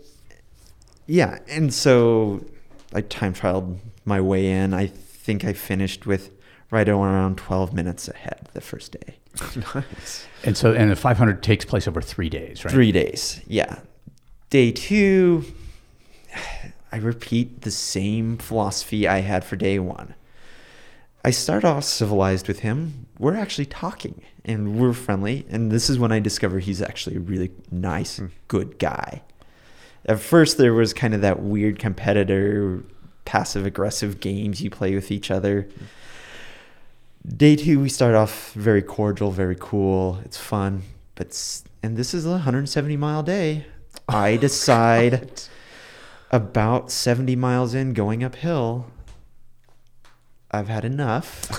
yeah. And so I time trialed my way in. I think I finished with right around 12 minutes ahead the first day. nice And so, and the 500 takes place over three days, right? Three days. Yeah. Day two, I repeat the same philosophy I had for day one. I start off civilized with him. We're actually talking and we're friendly. And this is when I discover he's actually a really nice, hmm. good guy. At first, there was kind of that weird competitor, passive aggressive games you play with each other. Hmm. Day two, we start off very cordial, very cool. It's fun. But, and this is a 170 mile day. Oh I decide about 70 miles in going uphill, I've had enough.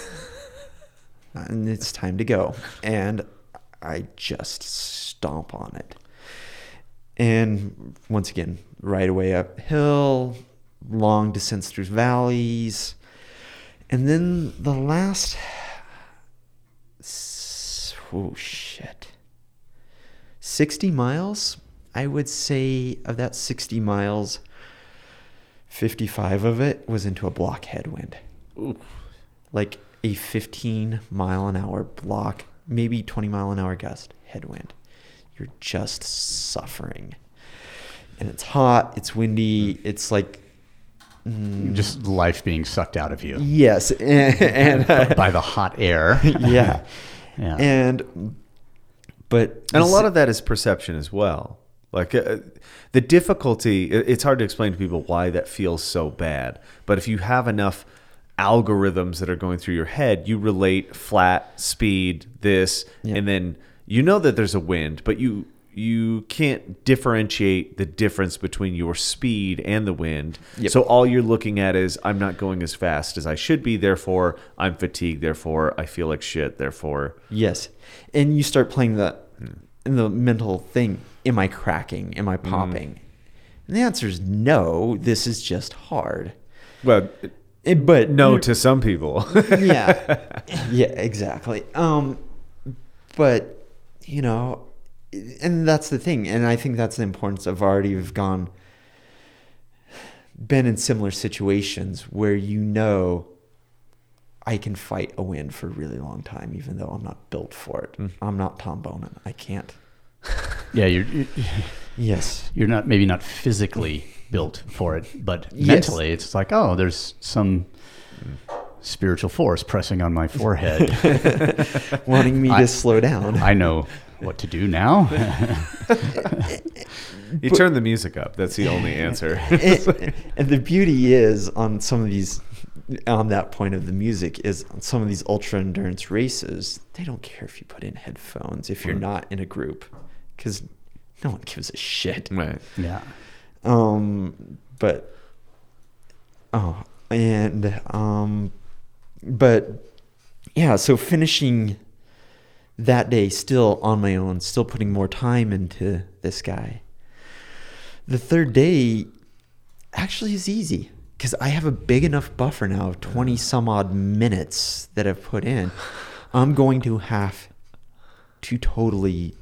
and it's time to go. And I just stomp on it. And once again, right away uphill, long descents through valleys. And then the last. Oh, shit. 60 miles? I would say of that 60 miles, 55 of it was into a block headwind. Like a 15 mile an hour block, maybe 20 mile an hour gust headwind. You're just suffering. And it's hot, it's windy, it's like. Mm, Just life being sucked out of you Yes. And, and uh, by the hot air. yeah. yeah. And, but. and a lot of that is perception as well like uh, the difficulty, it's hard to explain to people why that feels so bad but if you have enough algorithms that are going through your head you relate flat speed this Yeah. and then you know that there's a wind but you you can't differentiate the difference between your speed and the wind Yep. so all you're looking at is i'm not going as fast as i should be therefore i'm fatigued therefore i feel like shit therefore Yes, and you start playing the the mental thing. Am I cracking? Am I popping? And the answer is no. This is just hard. well Eh, But no to some people yeah, yeah, exactly. Um, but you know, and that's the thing, and I think that's the importance of already have gone, been in similar situations where you know, I can fight a wind for a really long time, even though I'm not built for it. Mm. I'm not Tom Boonen. I can't. yeah, you're, you're Yes. you're not maybe not physically built for it, but Yes. mentally it's like, oh, there's some spiritual force pressing on my forehead. Wanting me I- to slow down. I know what to do now. You turn the music up. That's the only answer. and, and the beauty is on some of these on that point of the music is on some of these ultra endurance races they don't care if you put in headphones if you're not in a group because no one gives a shit right. yeah. um but oh and um but yeah so finishing that day still on my own still putting more time into this guy the third day actually is easy because I have a big enough buffer now of 20 some odd minutes that I've put in. I'm going to have to totally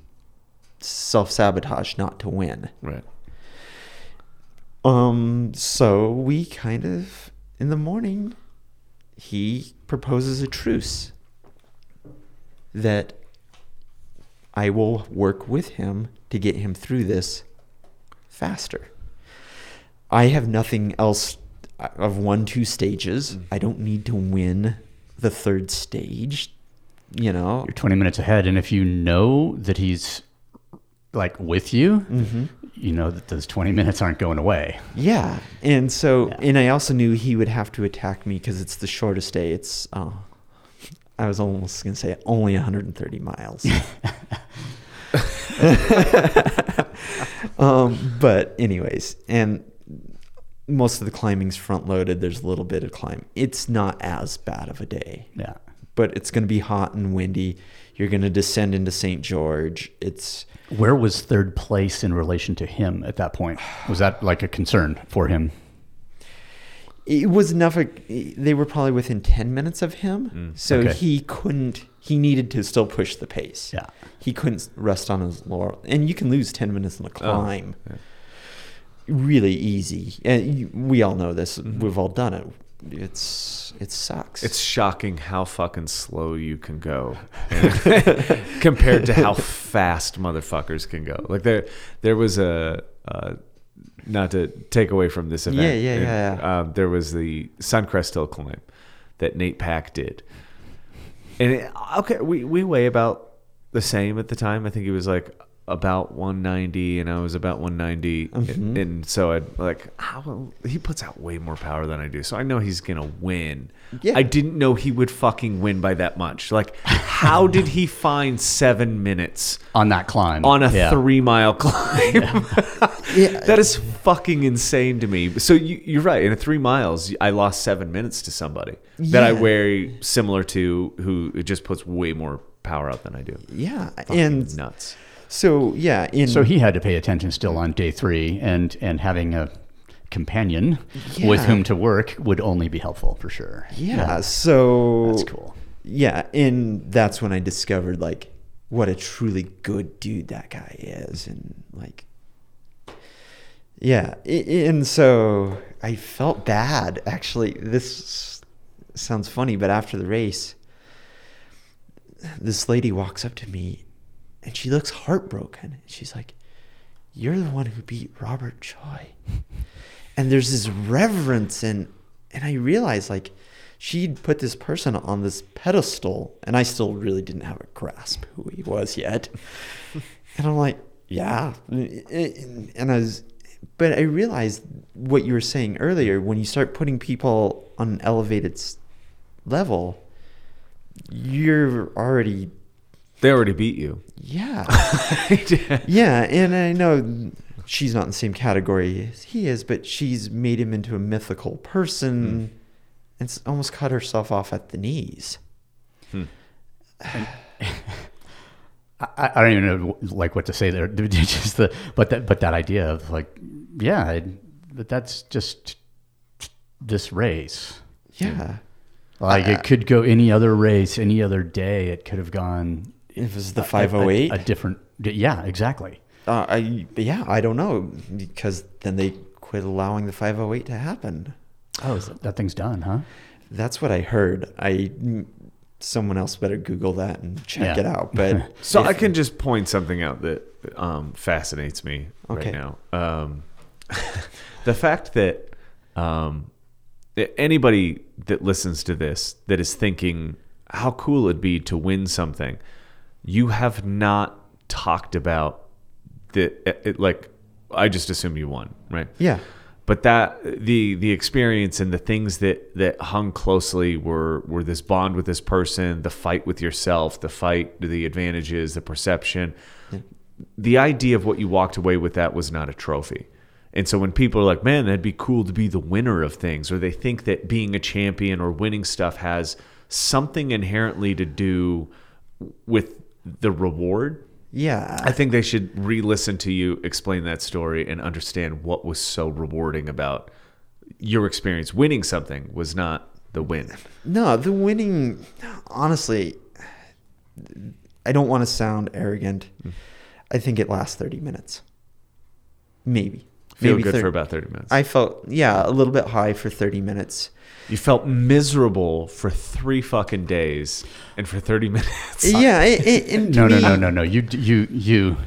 self sabotage not to win. Right. Um, so we kind of, in the morning, he proposes a truce that I will work with him to get him through this faster. I have nothing else. I've won two stages. I don't need to win the third stage. You know, You're 20 minutes ahead, and if you know that he's like with you, Mm-hmm. you know that those 20 minutes aren't going away. Yeah, and so Yeah. and I also knew he would have to attack me because it's the shortest day. It's uh, I was almost gonna say only 130 miles. um, but anyways, and most of the climbing's front loaded. There's a little bit of climb. It's not as bad of a day, Yeah. but it's gonna be hot and windy. You're gonna descend into St. George. It's Where was third place in relation to him at that point? Was that like a concern for him? It was enough. They were probably within ten minutes of him, so Okay. he couldn't. He needed to still push the pace. Yeah. he couldn't rest on his laurel. And you can lose ten minutes on the climb, yeah. really easy. And you, we all know this. We've all done it. It's it sucks. It's shocking how fucking slow you can go compared to how fast motherfuckers can go. Like there, there was a uh, not to take away from this event. Yeah, yeah, and, yeah, yeah. Um, there was the Suncrest Hill climb that Nate Pack did, and it, okay, we we weigh about the same at the time. I think he was like about 190 and I was about 190 Mm-hmm. and, and so I'd like how he puts out way more power than I do so I know he's gonna win Yeah. I didn't know he would fucking win by that much like how did he find seven minutes On that climb. on a Yeah. three mile climb yeah, that is fucking insane to me so you, you're right in a three miles I lost seven minutes to somebody that I Yeah. weigh similar to who just puts way more power out than I do yeah, Fucking and nuts so yeah. In So he had to pay attention still on day three, and and having a companion with Yeah. whom to work would only be helpful for sure. yeah, So that's cool. Yeah, and that's when I discovered like what a truly good dude that guy is, and like, yeah, and so I felt bad actually. This sounds funny, but after the race, this lady walks up to me, and she looks heartbroken. She's like, "You're the one who beat Robert Choi," and there's this reverence and and I realized like she'd put this person on this pedestal and I still really didn't have a grasp who he was yet. and I'm like, yeah. And I was but I realized what you were saying earlier when you start putting people on an elevated level you're already they already beat you yeah. yeah, and I know she's not in the same category as he is, but she's made him into a mythical person hmm. and almost cut herself off at the knees. Hmm. I, I don't even know like what to say there. Just the but that but that idea of like yeah, I, but that's just this race. Yeah. Like it could go any other race, any other day. It could have gone. It was the a- a- 508. A, different. Yeah, exactly. Uh, I yeah, I don't know because then they quit allowing the 508 to happen. Oh, that thing's done, huh? That's what I heard. I someone else better Google that and check Yeah. it out. But So I can just point something out that um, fascinates me Okay. right now. Um, the fact that um, that anybody that listens to this that is thinking how cool it'd be to win something, you have not talked about the it, it- like. I just assume you won, right? yeah, but that the the experience and the things that that hung closely were were this bond with this person the fight with yourself the fight the advantages the perception. The idea of what you walked away with that was not a trophy. And so when people are like man that'd be cool to be the winner of things or they think that being a champion or winning stuff has something inherently to do with the reward yeah. I think they should re-listen to you explain that story and understand what was so rewarding about your experience. Winning something was not the win. No, the winning, honestly, I don't want to sound arrogant. Hmm. I think it lasts 30 minutes. Maybe. Feel Maybe good 30 for about thirty minutes. I felt, yeah, a little bit high for 30 minutes. You felt miserable for three fucking days and for thirty minutes. Yeah, it, it, and to No, no, no, no, no. You, you, you.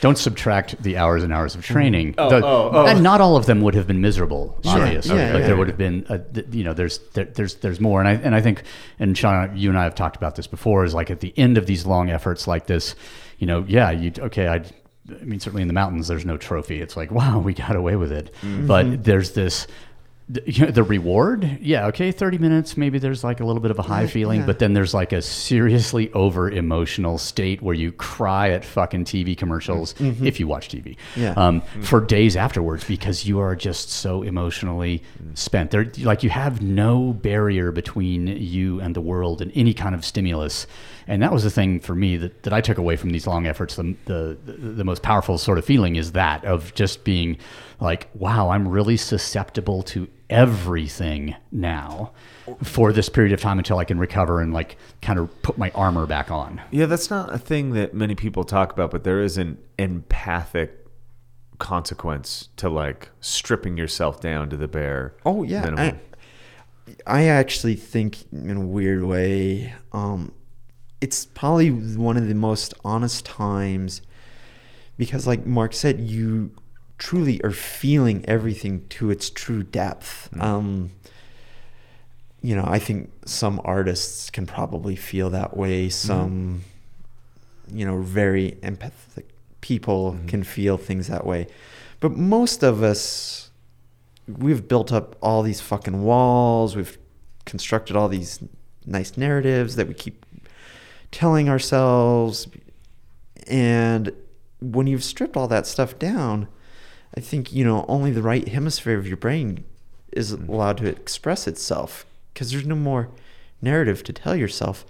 Don't subtract the hours and hours of training. The- oh, oh. And not all of them would have been miserable, Sure. obviously. Yeah, but yeah, there yeah. would have been, a, you know, there's there, there's there's more. And I and I think, and Shawn, you and I have talked about this before. Is like at the end of these long efforts like this, you know, yeah, you okay, I. I mean, certainly in the mountains, there's no trophy. It's like, wow, we got away with it. Mm-hmm. But there's this, the, the reward. Yeah, okay, 30 minutes. Maybe there's like a little bit of a high feeling, yeah. but then there's like a seriously over emotional state where you cry at fucking TV commercials if you watch TV. Mm-hmm. Um, For days afterwards because you are just so emotionally spent. There, like you have no barrier between you and the world and any kind of stimulus. And that was the thing for me that, that I took away from these long efforts. The, the, the most powerful sort of feeling is that of just being like, wow, I'm really susceptible to everything now for this period of time until I can recover and like kind of put my armor back on. Yeah, that's not a thing that many people talk about, but there is an empathic consequence to like stripping yourself down to the bare. Oh yeah, I. I actually think in a weird way, um, it's probably one of the most honest times because, like Mark said, you truly are feeling everything to its true depth. Mm-hmm. Um, you know, I think some artists can probably feel that way. Mm-hmm. Some, you know, very empathetic people mm-hmm. can feel things that way. But most of us, we've built up all these fucking walls. We've constructed all these nice narratives that we keep telling ourselves. And when you've stripped all that stuff down, I think, you know, only the right hemisphere of your brain is allowed to express itself because there's no more narrative to tell yourself.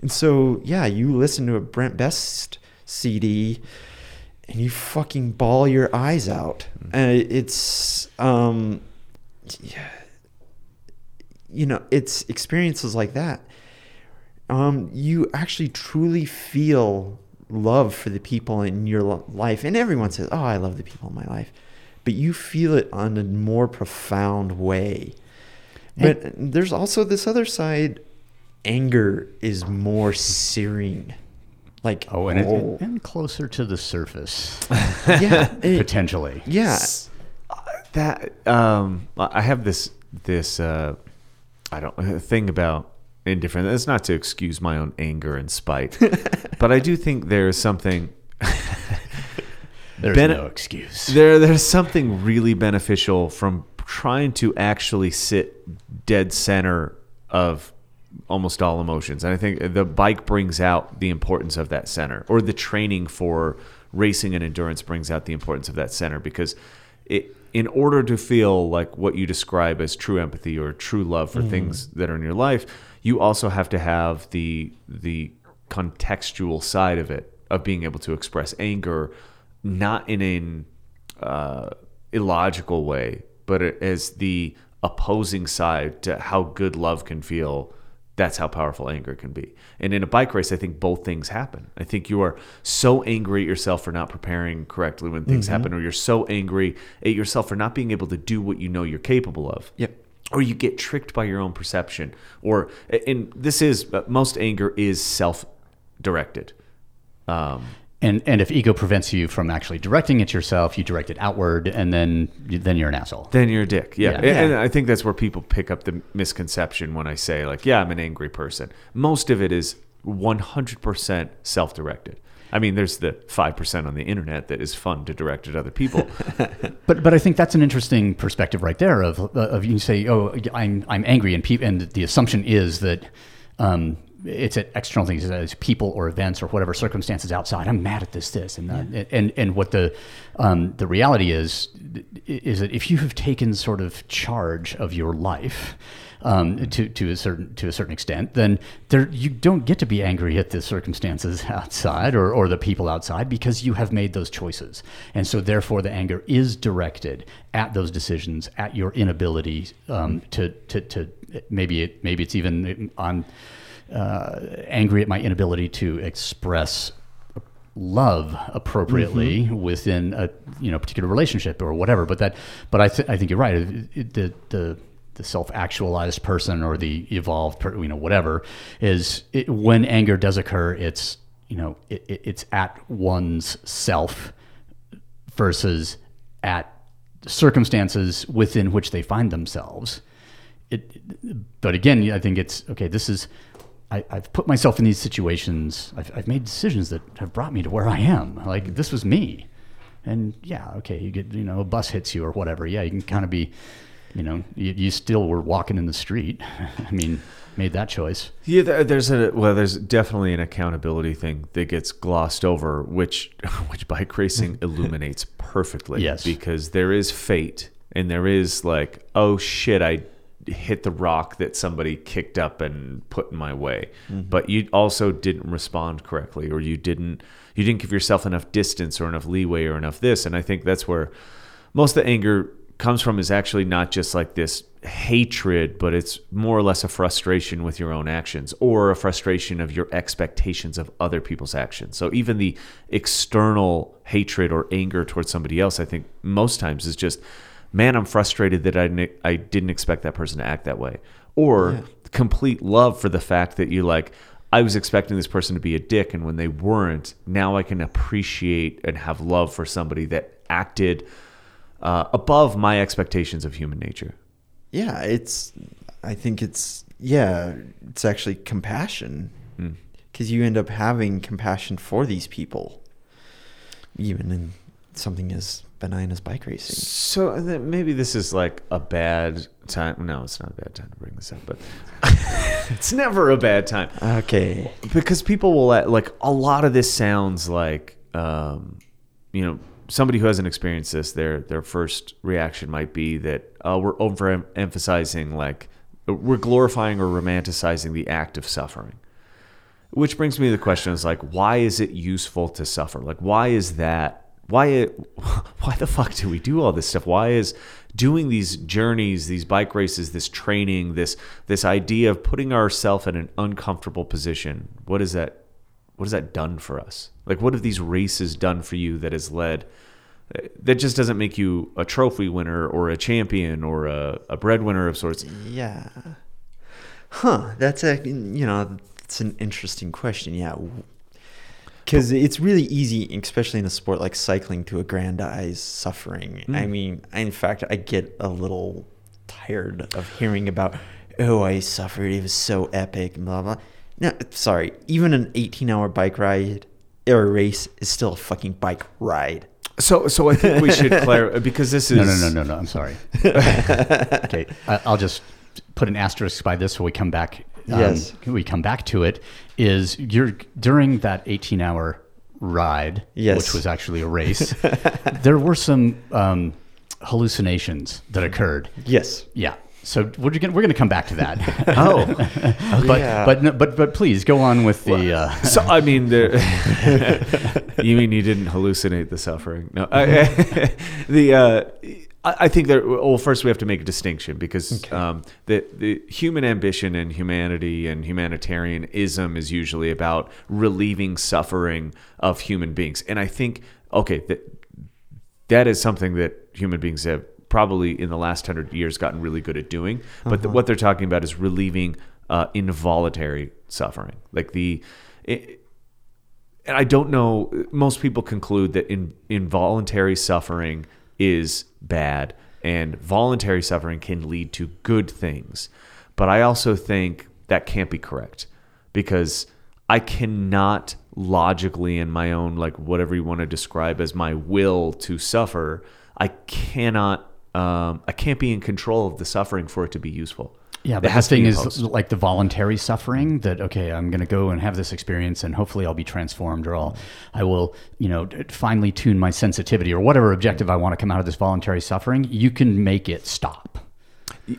And so, yeah, you listen to a Brent Best CD and you fucking ball your eyes out. Uh, it's, um, yeah, you know, it's experiences like that. Um, you actually truly feel love for the people in your life. And everyone says, oh, I love the people in my life. But you feel it on a more profound way. But there's also this other side. Anger is more searing. Like, Oh, and, It, and closer to the surface, yeah, it- potentially. yeah. that um i have this this uh i don't uh, thing about indifferent. It's not to excuse my own anger and spite but i do think there's something There's Ben- no excuse. there there's something really beneficial from trying to actually sit dead center of almost all emotions. And i think the bike brings out the importance of that center or the training for racing and endurance brings out the importance of that center because it in order to feel like what you describe as true empathy or true love for mm. things that are in your life you also have to have the the contextual side of it of being able to express anger not in an uh, illogical way, but as the opposing side to how good love can feel. That's how powerful anger can be. And in a bike race, I think both things happen. I think you are so angry at yourself for not preparing correctly when things happen, or you're so angry at yourself for not being able to do what you know you're capable of Yep. Or you get tricked by your own perception or and this is uh, most anger is self-directed um, And and if ego prevents you from actually directing it yourself, you direct it outward, and then then you're an asshole. then you're a dick yeah. Yeah. And- and i think that's where people pick up the misconception when i say like yeah i'm an angry person most of it is 100% self-directed i mean there's the 5% on the internet that is fun to direct at other people But but I think that's an interesting perspective right there. Of of you say, oh, I'm I'm angry, and pe- and the assumption is that. Um, it's at external things, as people or events or whatever circumstances outside. I'm mad at this, this, and that, and and what the um, the reality is is that if you have taken sort of charge of your life, um, to to a certain to a certain extent, then there you don't get to be angry at the circumstances outside or or the people outside because you have made those choices, and so therefore the anger is directed at those decisions, at your inability um, to to to maybe it maybe it's even on uh, angry at my inability to express love appropriately within a you know particular relationship or whatever. But that, but I th- I think you're right. It- it- the the the self-actualized person or the evolved, per, you know, whatever is it, when anger does occur, it's you know it, it, it's at one's self versus at circumstances within which they find themselves. It, but again, I think it's okay. This is I, I've put myself in these situations. I've, I've made decisions that have brought me to where I am. Like this was me, and yeah, okay, you get you know a bus hits you or whatever. Yeah, you can kind of be, you know, you, you still were walking in the street. I mean, made that choice. Yeah, there's a well, there's definitely an accountability thing that gets glossed over, which which bike racing illuminates perfectly. Yes. because there is fate, and there is like, oh shit, I hit the rock that somebody kicked up and put in my way, mm-hmm. but you also didn't respond correctly, or you didn't you didn't give yourself enough distance or enough leeway or enough this, and I think that's where most of the anger comes from is actually not just like this hatred, but it's more or less a frustration with your own actions or a frustration of your expectations of other people's actions. So even the external hatred or anger towards somebody else, I think most times is just, man, I'm frustrated that I, ne- I didn't expect that person to act that way. Or complete love for the fact that you like, I was expecting this person to be a dick, and when they weren't, now I can appreciate and have love for somebody that acted uh, above my expectations of human nature. Yeah, it's. I think it's yeah, it's actually compassion Hmm. because you end up having compassion for these people, even in something as benign as bike racing. So maybe this is like a bad time. No, it's not a bad time to bring this up, but it's never a bad time. Okay. because people will let, like a lot of this sounds like um, you know somebody who hasn't experienced this their their first reaction might be that uh, we're overemphasizing like we're glorifying or romanticizing the act of suffering. Which brings me to the question is like why is it useful to suffer? Like why is that why it, why the fuck do we do all this stuff? Why is doing these journeys these bike races this training this this idea of putting ourselves in an uncomfortable position what is that what has that done for us like what have these races done for you that has led that just doesn't make you a trophy winner or a champion or a, a breadwinner of sorts Yeah. Huh. That's a you know it's an interesting question. Yeah. Because it's really easy, especially in a sport like cycling, to aggrandize suffering. Hmm. I mean, in fact, I get a little tired of hearing about, oh, I suffered. It was so epic, and blah blah. No, sorry. Even an 18-hour bike ride or race is still a fucking bike ride. so so i think we should clarify because this is No, no, no, no, no. I'm sorry. okay, I, I'll just put an asterisk by this when we come back. um, Yes. we come back to it. Is you're during that 18 hour ride, Yes. which was actually a race. there were some um, hallucinations that occurred. Yes. Yeah. So we're gonna we're gonna come back to that. oh but Yeah. but but but please go on with the. Uh, so i mean there you mean you didn't hallucinate the suffering no I, the uh I I think that well, first we have to make a distinction because um, the the human ambition and humanity and humanitarianism is usually about relieving suffering of human beings, and I think okay that that is something that human beings have probably in the last hundred years gotten really good at doing. But the, what they're talking about is relieving uh, involuntary suffering, like the. It, and I don't know. Most people conclude that in, involuntary suffering is bad, and voluntary suffering can lead to good things. But I also think that can't be correct because I cannot logically, in my own like whatever you want to describe as my will to suffer, I cannot. Um, I can't be in control of the suffering for it to be useful. Yeah, but the thing is like the voluntary suffering that okay, I'm going to go and have this experience and hopefully I'll be transformed or I'll I will, you know, finally tune my sensitivity or whatever objective I want to come out of this voluntary suffering, you can make it stop.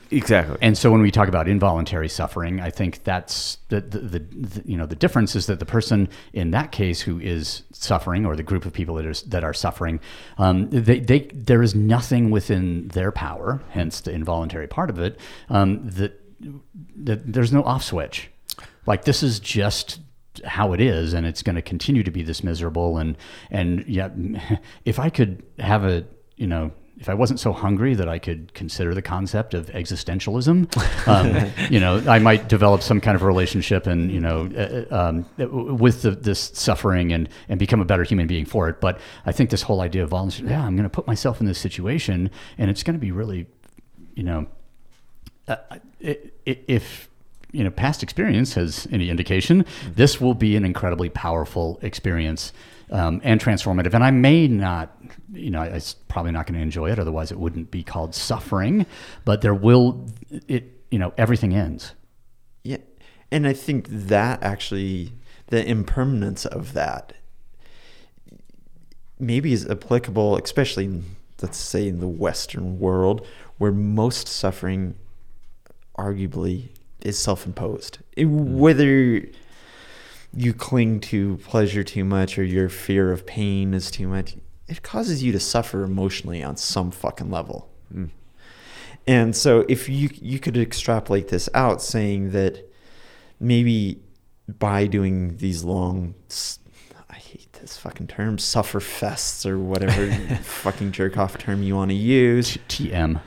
Exactly. And so when we talk about involuntary suffering, I think that's the, the, the, the you know the difference is that the person in that case who is suffering or the group of people that are that are suffering, um, they, they there is nothing within their power, hence the involuntary part of it, um, that that there's no off switch. Like this is just how it is and it's going to continue to be this miserable and and yeah if i could have a you know if I wasn't so hungry that I could consider the concept of existentialism, um, you know, I might develop some kind of relationship and you know, uh, um, with the, this suffering and and become a better human being for it. But I think this whole idea of volunteer, yeah, I'm going to put myself in this situation, and it's going to be really, you know, uh, if you know past experience has any indication, this will be an incredibly powerful experience um, and transformative. And I may not, you know, it's probably not going to enjoy it. Otherwise, it wouldn't be called suffering. But there will, it, you know, everything ends. Yeah, and I think that actually, the impermanence of that, maybe is applicable, especially in, let's say in the Western world, where most suffering, arguably, is self-imposed. It, mm. Whether you cling to pleasure too much or your fear of pain is too much, it causes you to suffer emotionally on some fucking level. Mm. And so if you you could extrapolate this out saying that maybe by doing these long I hate this fucking term suffer fests or whatever fucking jerk off term you want to use TM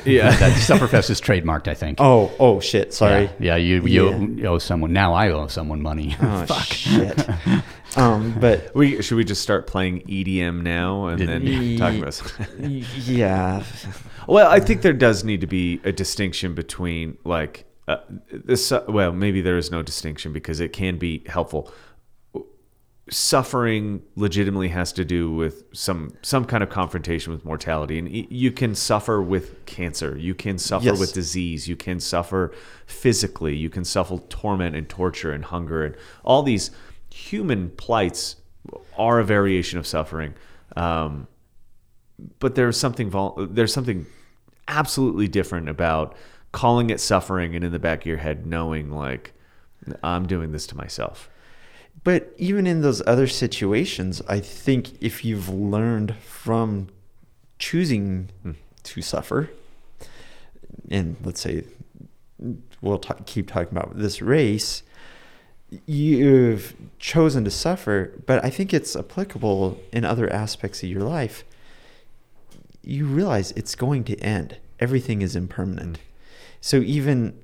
yeah, that Sufferfest is trademarked, I think. Oh, oh shit! Sorry. Yeah, yeah you you yeah. owe someone. Now I owe someone money. Oh Fuck. shit. um, but we should we just start playing EDM now and then y- talk about. yeah. Well, I think there does need to be a distinction between like uh, this. Well, maybe there is no distinction because it can be helpful suffering legitimately has to do with some some kind of confrontation with mortality. And you can suffer with cancer. You can suffer yes. with disease. You can suffer physically. You can suffer torment and torture and hunger. And all these human plights are a variation of suffering. Um, but there's something vol- there's something absolutely different about calling it suffering and in the back of your head knowing like I'm doing this to myself but even in those other situations, I think if you've learned from choosing to suffer, and let's say we'll talk, keep talking about this race, you've chosen to suffer, but I think it's applicable in other aspects of your life. You realize it's going to end. Everything is impermanent. Mm. So even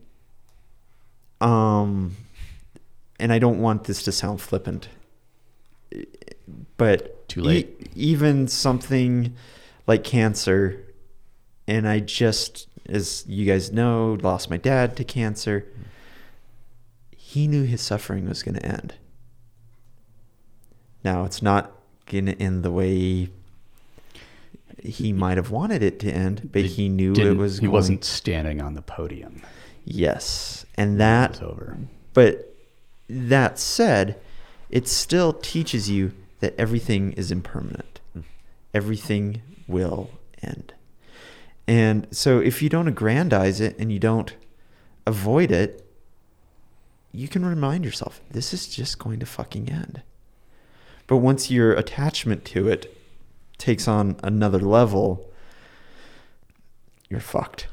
um and I don't want this to sound flippant, but too late. E- even something like cancer, and I just, as you guys know, lost my dad to cancer. He knew his suffering was going to end. Now it's not going to end the way he might have wanted it to end, but it he knew it was. He going... wasn't standing on the podium. Yes, and that was over. But that said, it still teaches you that everything is impermanent. Mm. Everything will end. And so if you don't aggrandize it and you don't avoid it, you can remind yourself, this is just going to fucking end. But once your attachment to it takes on another level, you're fucked.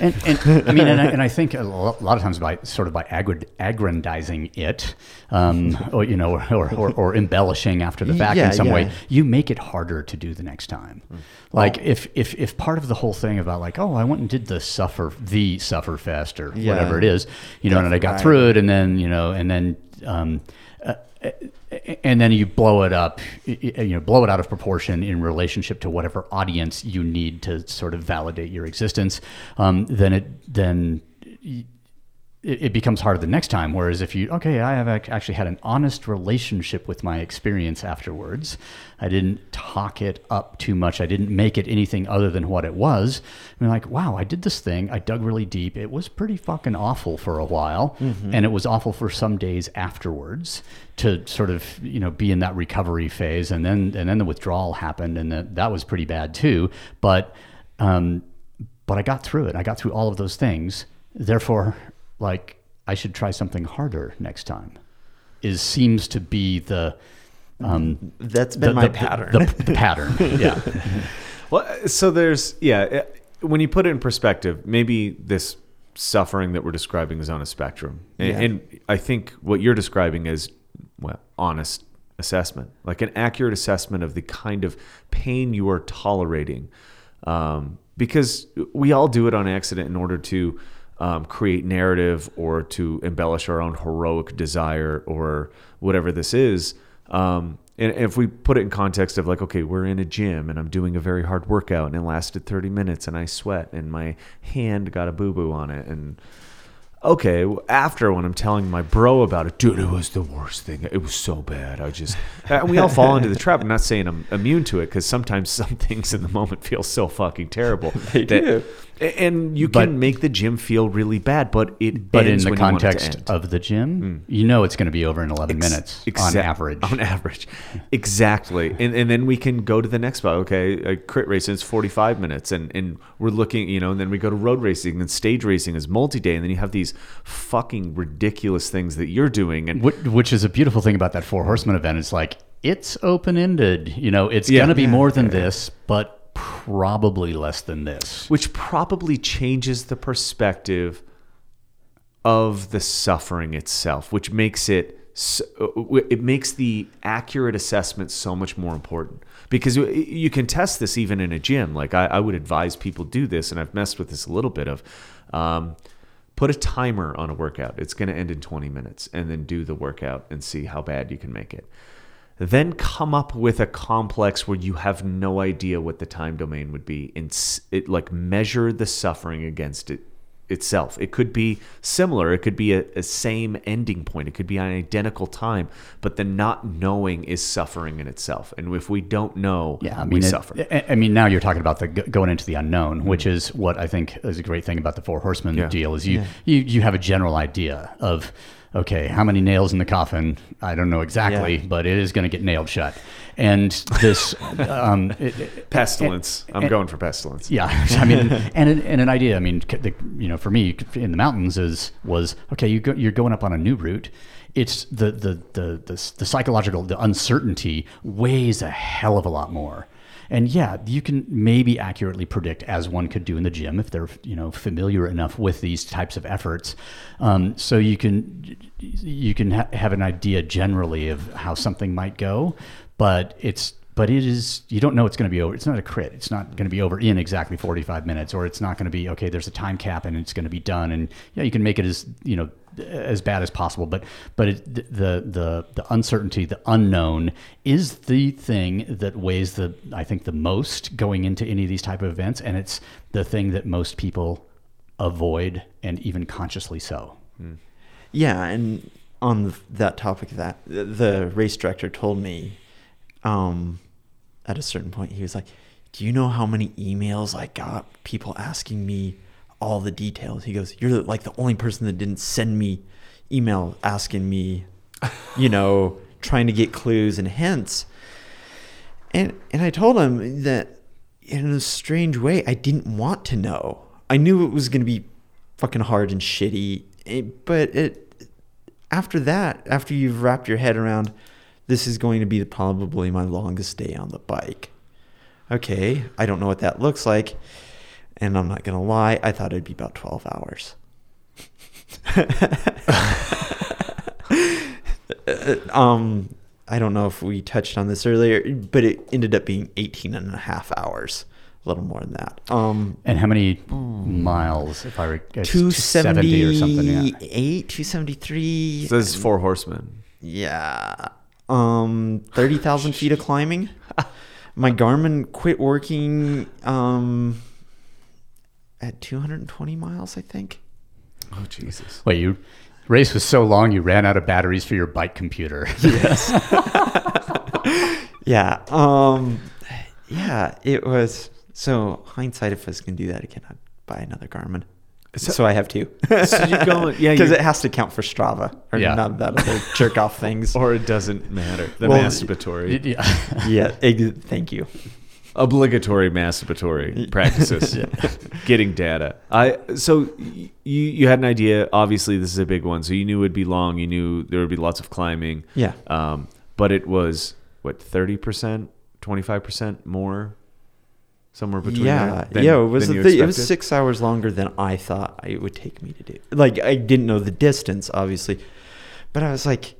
And, and I mean, and I, and I, think a lot of times by sort of by aggrandizing it, um, or you know, or, or, or, embellishing after the fact yeah, in some yeah. way, you make it harder to do the next time. Mm. Like if, if if part of the whole thing about like, oh, I went and did the suffer the suffer fest or yeah. whatever it is, you know, Definitely. and I got through it, and then you know, and then. Um, and then you blow it up, you know, blow it out of proportion in relationship to whatever audience you need to sort of validate your existence. Um, then it then it, it, becomes harder the next time. Whereas if you, okay, I have actually had an honest relationship with my experience afterwards. I didn't talk it up too much. I didn't make it anything other than what it was. I'm like, wow, I did this thing. I dug really deep. It was pretty fucking awful for a while, mm-hmm. and it was awful for some days afterwards to sort of you know be in that recovery phase, and then and then the withdrawal happened, and that that was pretty bad too. But um, but I got through it. I got through all of those things. Therefore, like I should try something harder next time. Is seems to be the um, That's been the, my the- pattern. The, the pattern. Yeah. Well, so there's yeah. When you put it in perspective, maybe this suffering that we're describing is on a spectrum, and, Yeah. and I think what you're describing is well, honest assessment, like an accurate assessment of the kind of pain you are tolerating, um, because we all do it on accident in order to. Um, create narrative or to embellish our own heroic desire or whatever this is. Um, and if we put it in context of like, okay, we're in a gym and I'm doing a very hard workout and it lasted 30 minutes and I sweat and my hand got a boo boo on it. And okay, after when I'm telling my bro about it, dude, it was the worst thing. It was so bad. I just, and we all fall into the trap. I'm not saying I'm immune to it because sometimes some things in the moment feel so fucking terrible. They do. And you But- can make the gym feel really bad, but it But in the when you want it to context of the gym, hmm. you know it's going to be over in 11 Ex- minutes on average. On average, exactly. And and then we can go to the next spot. Okay, a crit racing is forty five minutes, and and we're looking, you know, and then we go to road racing, and stage racing is multi day, and then you have these fucking ridiculous things that you're doing, and Wh- Which is a beautiful thing about that Four Horsemen event. It's like it's open ended. You know, it's Yeah. going to be Yeah, more than this, but probably less than this. which probably changes the perspective of the suffering itself, which makes it s- uh, it makes the accurate assessment so much more important because you- you can test this even in a gym. Like I, I would advise people do this, and I've messed with this a little bit of. Um, Put a timer on a workout. It's going to end in 20 minutes, and then do the workout and see how bad you can make it then come up with a complex where you have no idea what the time domain would be and it like measure the suffering against it itself. It could be similar. It could be a, a same ending point. It could be an identical time but the not knowing is suffering in itself. And if we don't know Yeah, I we mean, it- suffer. I mean, now you're talking about the going into the unknown, mm-hmm. which is what I think is a great thing about the Four Horsemen Yeah. deal. Is you, you you have a general idea of okay, how many nails in the coffin? I don't know exactly, Yeah. but it is going to get nailed shut. And this, um, it- it- pestilence i'm and- going for pestilence yeah, I mean, and an, and an idea. I mean, the, you know, for me in the mountains is was okay. You go, you're going up on a new route. It's the the the the, the psychological the uncertainty weighs a hell of a lot more. And yeah, you can maybe accurately predict, as one could do in the gym, if they're you know familiar enough with these types of efforts. Um, so you can you can ha- have an idea generally of how something might go, but it's but it is you don't know it's going to be over it's not a crit it's not going to be over in exactly 45 minutes or it's not going to be okay there's a time cap and it's going to be done and yeah you can make it as you know as bad as possible but but it, the the the uncertainty the unknown is the thing that weighs the i think the most going into any of these type of events and it's the thing that most people avoid and even consciously so Yeah, and on that topic, that the- the race director told me, um, at a certain point, he was like, "Do you know how many emails I got? People asking me all the details." He goes, "You're like the only person that didn't send me email asking me, you know, trying to get clues and hints." And and I told him that in a strange way, I didn't want to know. I knew it was going to be fucking hard and shitty, eh, but it after that, after you've wrapped your head around, this is going to be probably my longest day on the bike. Okay, I don't know what that looks like, and I'm not gonna lie, I thought it'd be about twelve hours. um, I don't know if we touched on this earlier, but it ended up being 18 and a half hours, a little more than that. Um, and how many miles if i re- it's 270 or something yeah 273. so this is four horsemen Yeah. Um, 30,000 feet of climbing. My Garmin quit working um, at 220 miles, I think. oh jesus Wait, you race was so long you ran out of batteries for your bike computer. Yes. yeah. Um, yeah, it was. So, hindsight, if I was going to do that again, I'd buy another Garmin. So, So- I have two. so you're going yeah Because it has to count for Strava or Yeah. none of that other jerk off things. or it doesn't matter the Well, masturbatory yeah. yeah, ex- thank you. Obligatory masturbatory practices, getting data. I so you you had an idea. Obviously, this is a big one, so you knew it'd be long. You knew there would be lots of climbing. Yeah. Um, but it was what thirty percent, twenty five percent more, somewhere between. yeah, than- yeah. It was you it was six hours longer than I thought it would take me to do. Like I didn't know the distance, obviously, but I was like,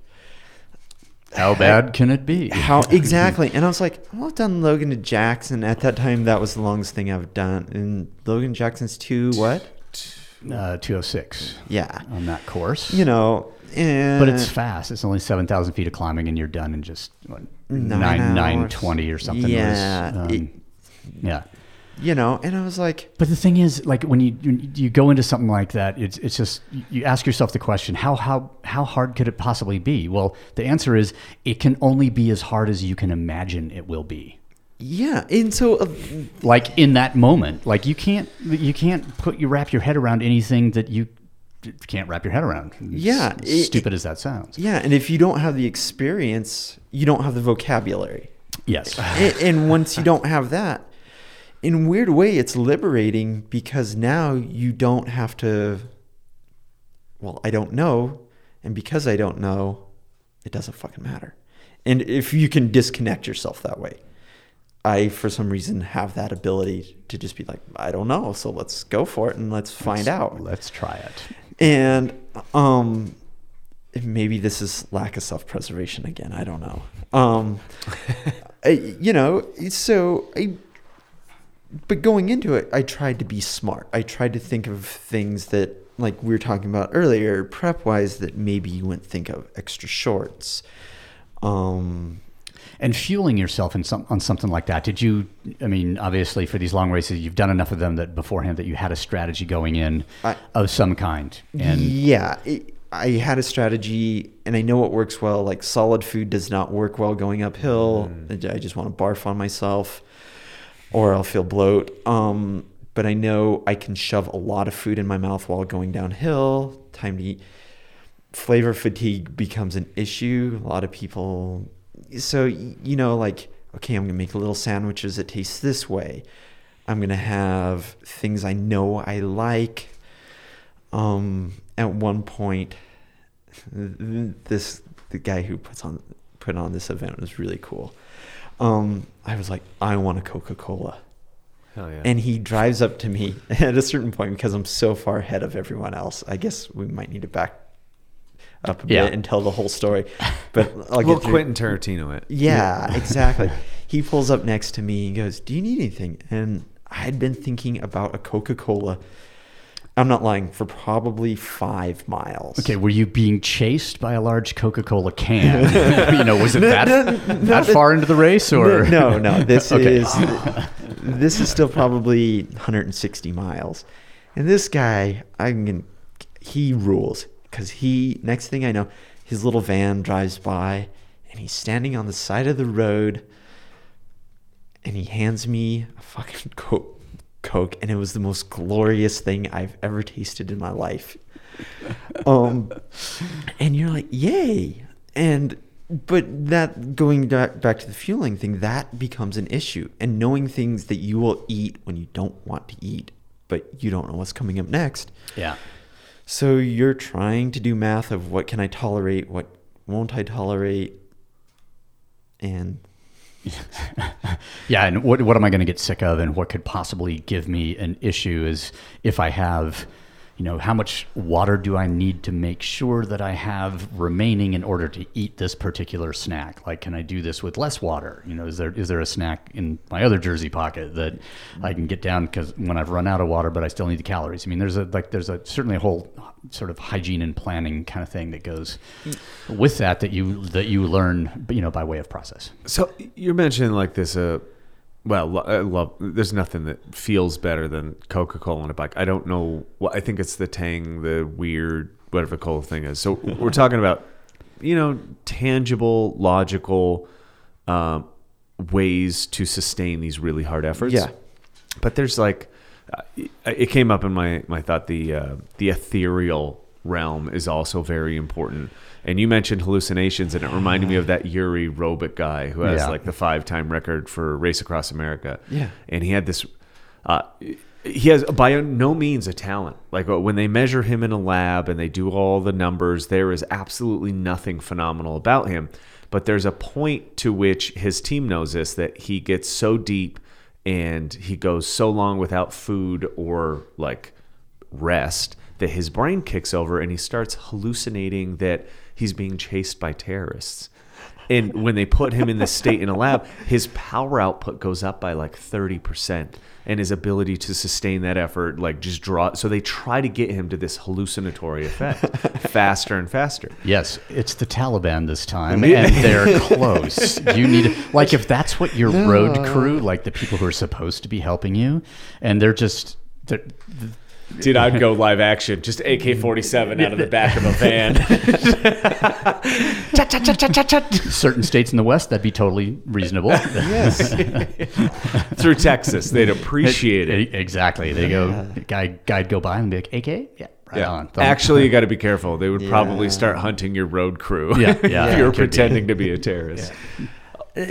How bad can it be? how exactly? And I was like, well, I've done Logan to Jackson. At that time, that was the longest thing I've done. And Logan Jackson's two what? Uh, 206 Yeah, on that course. you know. And but it's fast. It's only 7,000 feet of climbing, and you're done in just what, Nine nine nine hours. twenty or something. Yeah, was, um, it- yeah. You know, and I was like, But the thing is, like when you you, you go into something like that, it's it's just you ask yourself the question: how how how hard could it possibly be? Well, the answer is it can only be as hard as you can imagine it will be. yeah. And so, uh, Like in that moment, like you can't you can't put you wrap your head around anything that you can't wrap your head around. Yeah, it- stupid as that sounds. yeah. And if you don't have the experience, you don't have the vocabulary. Yes. and, and once you don't have that, in a weird way, it's liberating because now you don't have to. Well, I don't know, and because I don't know, it doesn't fucking matter. And if you can disconnect yourself that way, I for some reason have that ability to just be like, I don't know, so let's go for it and let's find out. Let's try it. And um, maybe this is lack of self preservation again. I don't know. Um, I, you know, so I. But going into it, I tried to be smart. I tried to think of things that, like we were talking about earlier, prep wise, that maybe you wouldn't think of. Extra shorts. Um, And fueling yourself in some on something like that. Did you? I mean, obviously, for these long races, you've done enough of them that beforehand that you had a strategy going in I- of some kind. And yeah, it, I had a strategy, and I know what works well. Like solid food does not work well going uphill. I just want to barf on myself, or I'll feel bloat. Um, but I know I can shove a lot of food in my mouth while going downhill. Time to eat. Flavor fatigue becomes an issue. A lot of people, so you know, like okay, I'm gonna make little sandwiches that taste this way. I'm gonna have things I know I like um at one point this the guy who puts on put on this event was really cool um i was like i want a coca-cola yeah. and he drives up to me at a certain point because i'm so far ahead of everyone else i guess we might need to back up a Yeah. bit and tell the whole story but i'll well, Quentin Tarantino it. yeah, exactly. He pulls up next to me and goes, Do you need anything? And I had been thinking about a Coca Cola. I'm not lying, for probably five miles. okay, were you being chased by a large Coca-Cola can? you know, was it that no, no, that no, far into the race, or No, no, this Okay. is this is still probably 160 miles. And this guy, I'm gonna, he rules because he. Next thing I know, his little van drives by, and he's standing on the side of the road, and he hands me a fucking coke, coke, and it was the most glorious thing I've ever tasted in my life. Um, and you're like, yay! And but that going back back to the fueling thing, that becomes an issue. And knowing things that you will eat when you don't want to eat, but you don't know what's coming up next. yeah, So you're trying to do math of what can I tolerate, what won't I tolerate, and yeah. And what what am I going to get sick of, and what could possibly give me an issue is if I have. You know, how much water do I need to make sure that I have remaining in order to eat this particular snack? Like, can I do this with less water? You know, is there is there a snack in my other jersey pocket that I can get down because when I've run out of water, but I still need the calories? I mean, there's a like there's a certainly a whole sort of hygiene and planning kind of thing that goes with that that you that you learn, you know, by way of process. So you're mentioning like this. Uh, well, I love. There's nothing that feels better than Coca Cola on a bike. I don't know. What I think it's the Tang, the weird whatever cola thing is. So we're talking about, you know, tangible, logical um, ways to sustain these really hard efforts. Yeah. But there's like, uh, it came up in my my thought. The uh, the ethereal realm is also very important, And you mentioned hallucinations, and it reminded me of that Jure Robič guy who has Yeah. like the five-time record for Race Across America. Yeah. and he had this. Uh, he has by no means a talent. Like uh, when they measure him in a lab and they do all the numbers, there is absolutely nothing phenomenal about him. But there's a point to which his team knows this that he gets so deep and he goes so long without food or like rest that his brain kicks over and he starts hallucinating that he's being chased by terrorists. And when they put him in this state in a lab, his power output goes up by like 30% and his ability to sustain that effort like just draw so they try to get him to this hallucinatory effect faster and faster. Yes, it's the Taliban this time, and they're close. You need, like, if that's what your road crew, like the people who are supposed to be helping you, and they're just, they're, Dude, I'd go live action, just AK 47 out of the back of a van. certain states in the West, that'd be totally reasonable. Yes. through Texas. They'd appreciate it. Exactly. They go, guy, guy'd go by and be like, AK? Yeah, right Yeah. on. Actually, you got to be careful. They would probably start hunting your road crew. Yeah, yeah, if you're it could be. pretending to be a terrorist. Uh,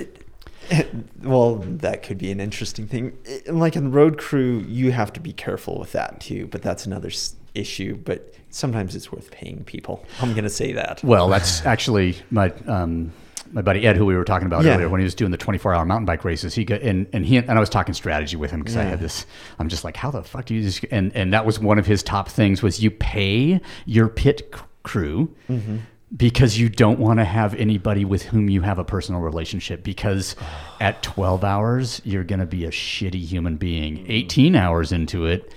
well, that could be an interesting thing. Like in road crew, you have to be careful with that too, but that's another issue. But sometimes it's worth paying people. I'm gonna say that. Well, that's actually my um, my buddy Ed, who we were talking about Yeah. earlier, when he was doing the 24 hour mountain bike races. He got, and and he and I was talking strategy with him because I Yeah. had this. I'm just like, how the fuck do you just? And and that was one of his top things was you pay your pit crew. Mm-hmm. Because you don't want to have anybody with whom you have a personal relationship. Because at 12 hours, you're going to be a shitty human being. 18 hours into it,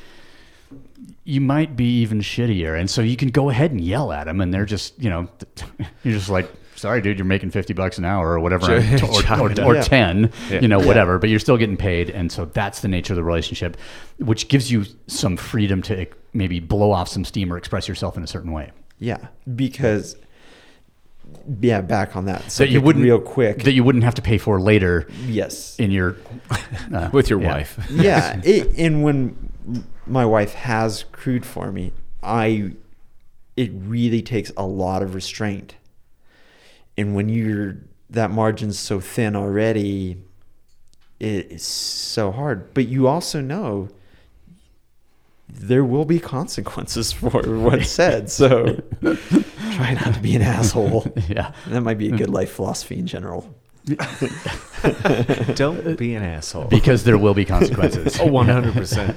you might be even shittier. And so you can go ahead and yell at them, and they're just, you know, you're just like, sorry, dude, you're making 50 bucks an hour or whatever, or, or, or up. 10, Yeah. you know, whatever, but you're still getting paid. And so that's the nature of the relationship, which gives you some freedom to eh, maybe blow off some steam or express yourself in a certain way. Yeah, because yeah, back on that. That you wouldn't, real quick. that you wouldn't have to pay for later yes. in your, uh, With your yeah. wife. yeah, it, and when my wife has crewed for me, I it really takes a lot of restraint. And when you're that margin's so thin already, it is so hard. But you also know there will be consequences for what's said. So try not to be an asshole. Yeah. That might be a good life philosophy in general. Don't be an asshole. Because there will be consequences. Oh, 100%.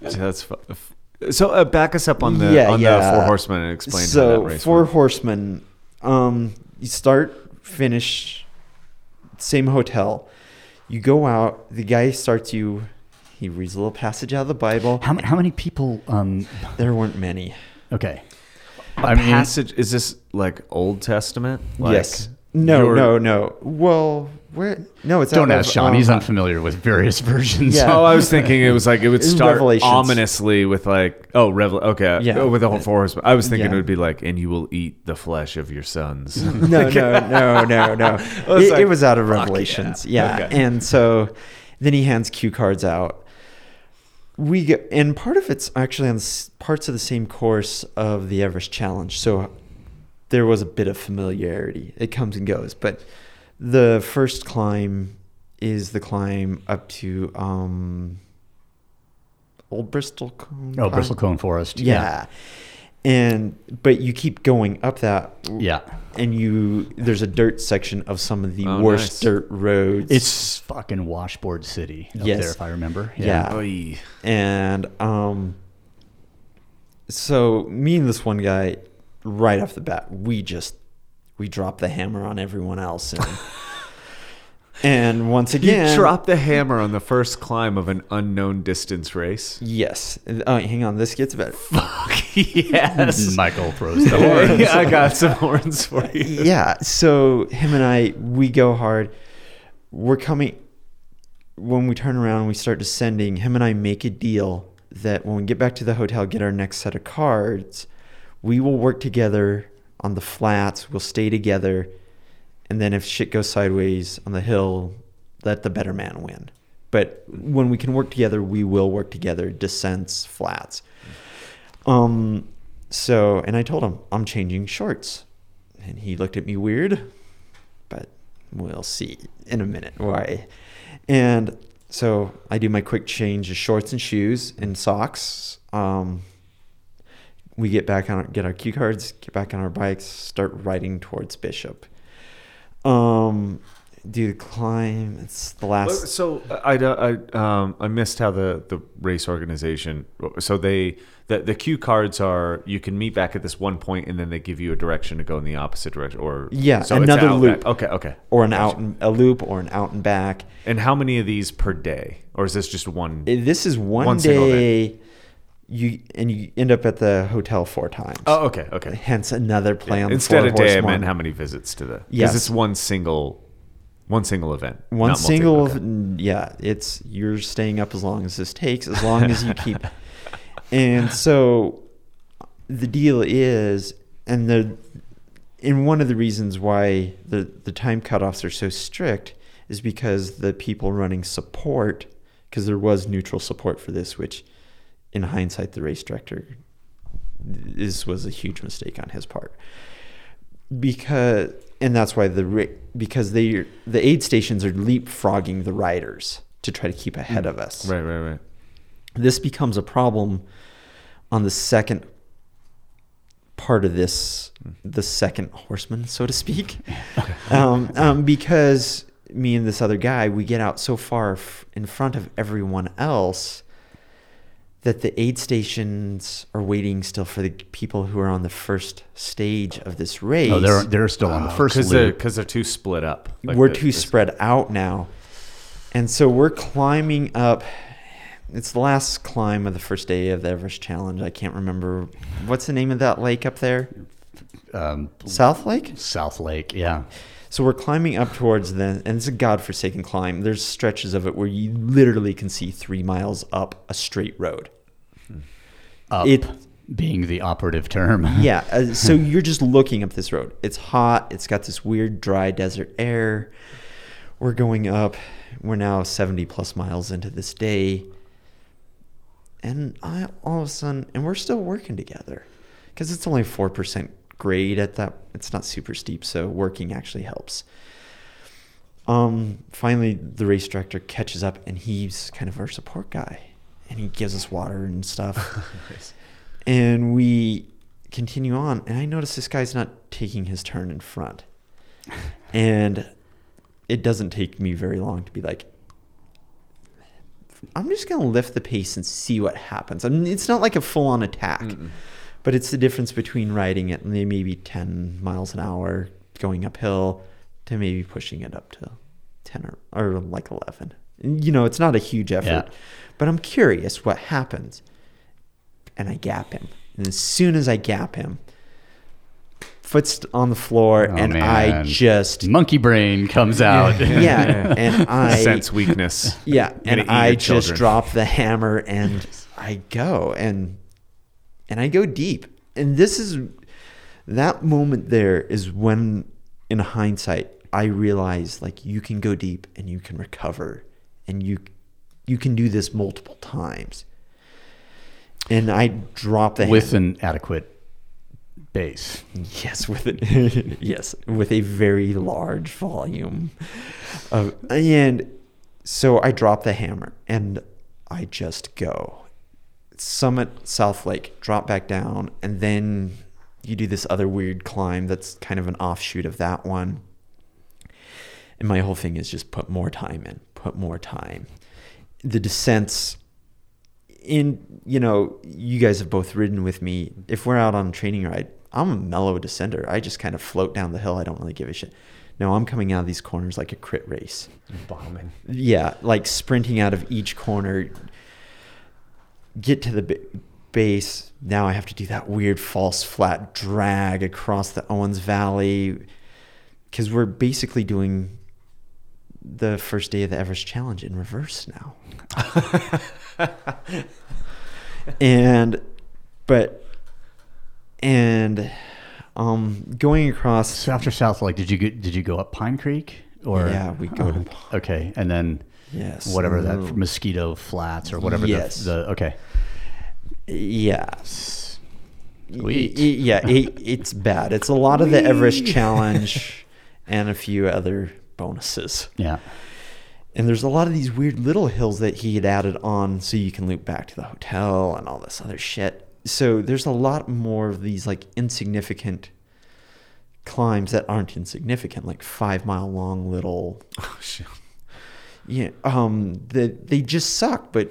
That's fu- f- so. Uh, back us up on the Yeah, on yeah. the four horsemen and explain so how that race four works. horsemen um you start finish same hotel you go out the guy starts you he reads a little passage out of the bible How, how many people, um, there weren't many okay. A I mean- passage is this like Old Testament? Like, yes no you're- no no well where no it's Don't out ask of, Shawn. He's um, unfamiliar with various versions. Yeah. Oh, I was thinking it was like it would start ominously with like oh revel okay Yeah. oh, with the whole four horsemen. I was thinking Yeah. it would be like and you will eat the flesh of your sons. no, no, no, no, no. was It, like, it was out of Revelations. yeah. Yeah. Okay. And so then he hands cue cards out. We get, and part of it's actually on parts of the same course of the Everest Challenge. So there was a bit of familiarity. It comes and goes. But the first climb is the climb up to um, Old Bristlecone. Oh, Bristlecone Forest. Yeah. And but you keep going up that Yeah. And you there's a dirt section of some of the Oh, worst nice. dirt roads. It's fucking washboard city up Yes. there, if I remember. Yeah. Oy. and um so me and this one guy right off the bat we just we dropped the hammer on everyone else and and once again You drop the hammer on the first climb of an unknown distance race. yes oh hang on this gets better Fuck yes. Michael throws the horn. Yeah, I got some horns for uh, you. yeah so him and i we go hard we're coming when we turn around we start descending him and i make a deal that when we get back to the hotel get our next set of cards we will work together on the flats we'll stay together and then if shit goes sideways on the hill let the better man win but when we can work together we will work together descents flats um so and i told him i'm changing shorts and he looked at me weird, but we'll see in a minute why. And so I do my quick change of shorts and shoes and socks. Um, we get back on, get our cue cards, get back on our bikes, start riding towards Bishop. Um, do the climb. It's the last. So I, I, um, I missed how the, the race organization. So they the the cue cards are you can meet back at this one point and then they give you a direction to go in the opposite direction or Yeah, so another loop. back. Okay, okay. or an Gotcha. out and, a loop or an out and back. And how many of these per day, or is this just one? This is one, One single day. You and you end up at the hotel four times. oh, okay, okay. Hence another play on the Instead of day, I meant how many visits to the? Because Yes. it's one single, one single event. One single, okay. yeah. It's you're staying up as long as this takes, as long as you keep. and so, the deal is, and the, and one of the reasons why the the time cutoffs are so strict is because the people running support, because there was neutral support for this, which, in hindsight, the race director, this was a huge mistake on his part because and that's why the because they the aid stations are leapfrogging the riders to try to keep ahead of us. Right, right, right. This becomes a problem on the second part of this, the second horseman, so to speak, um, um, because me and this other guy we get out so far f- in front of everyone else that the aid stations are waiting still for the people who are on the first stage of this race. No, they're they're still on the first because they're loop. because they're too split up. Like we're the- too spread out now. And so we're climbing up. It's the last climb of the first day of the Everest Challenge. I can't remember. What's the name of that lake up there? Um, South Lake? South Lake, yeah. So we're climbing up towards the, and it's a godforsaken climb. There's stretches of it where you literally can see three miles up a straight road. Up It- being the operative term. Yeah. Uh, so you're just looking up this road. It's hot. It's got this weird dry desert air. We're going up. We're now 70 plus miles into this day. And I all of a sudden, and we're still working together because it's only 4% grade at that. It's not super steep. So working actually helps. Um, finally, the race director catches up and he's kind of our support guy. And he gives us water and stuff and we continue on and i notice this guy's not taking his turn in front and it doesn't take me very long to be like i'm just going to lift the pace and see what happens I mean, it's not like a full-on attack but it's the difference between riding it maybe 10 miles an hour going uphill to maybe pushing it up to 10 or, or like 11 you know it's not a huge effort Yeah. but i'm curious what happens and I gap him. And as soon as I gap him, foot's on the floor, Oh, and I just Monkey brain comes out. yeah, and I sense weakness. yeah, and I just drop the hammer and I go and and I go deep. And this is that moment there is when in hindsight I realized like you can go deep and you can recover and you you can do this multiple times. And I drop the with hammer. an adequate base. Yes, with it. yes, with a very large volume of, and so I drop the hammer and I just go summit South Lake, drop back down, and then you do this other weird climb that's kind of an offshoot of that one. And my whole thing is just put more time in, put more time. The descents in you know you guys have both ridden with me if we're out on a training ride i'm a mellow descender i just kind of float down the hill i don't really give a shit no i'm coming out of these corners like a crit race Bombing. yeah like sprinting out of each corner get to the ba- base now i have to do that weird false flat drag across the owens valley because we're basically doing the first day of the everest challenge in reverse now. And but and um going across So after South Lake, did you get, did you go up Pine Creek or? Yeah we go to okay, and then yes whatever that Mosquito Flats or whatever Yes. the, the okay. yes Sweet. Yeah, it, it's bad. It's a lot of the Everest challenge and a few other bonuses. Yeah. And there's a lot of these weird little hills that he had added on so you can loop back to the hotel and all this other shit. So there's a lot more of these like insignificant climbs that aren't insignificant, like five mile long little Oh, shit. Yeah, um, they they just suck, but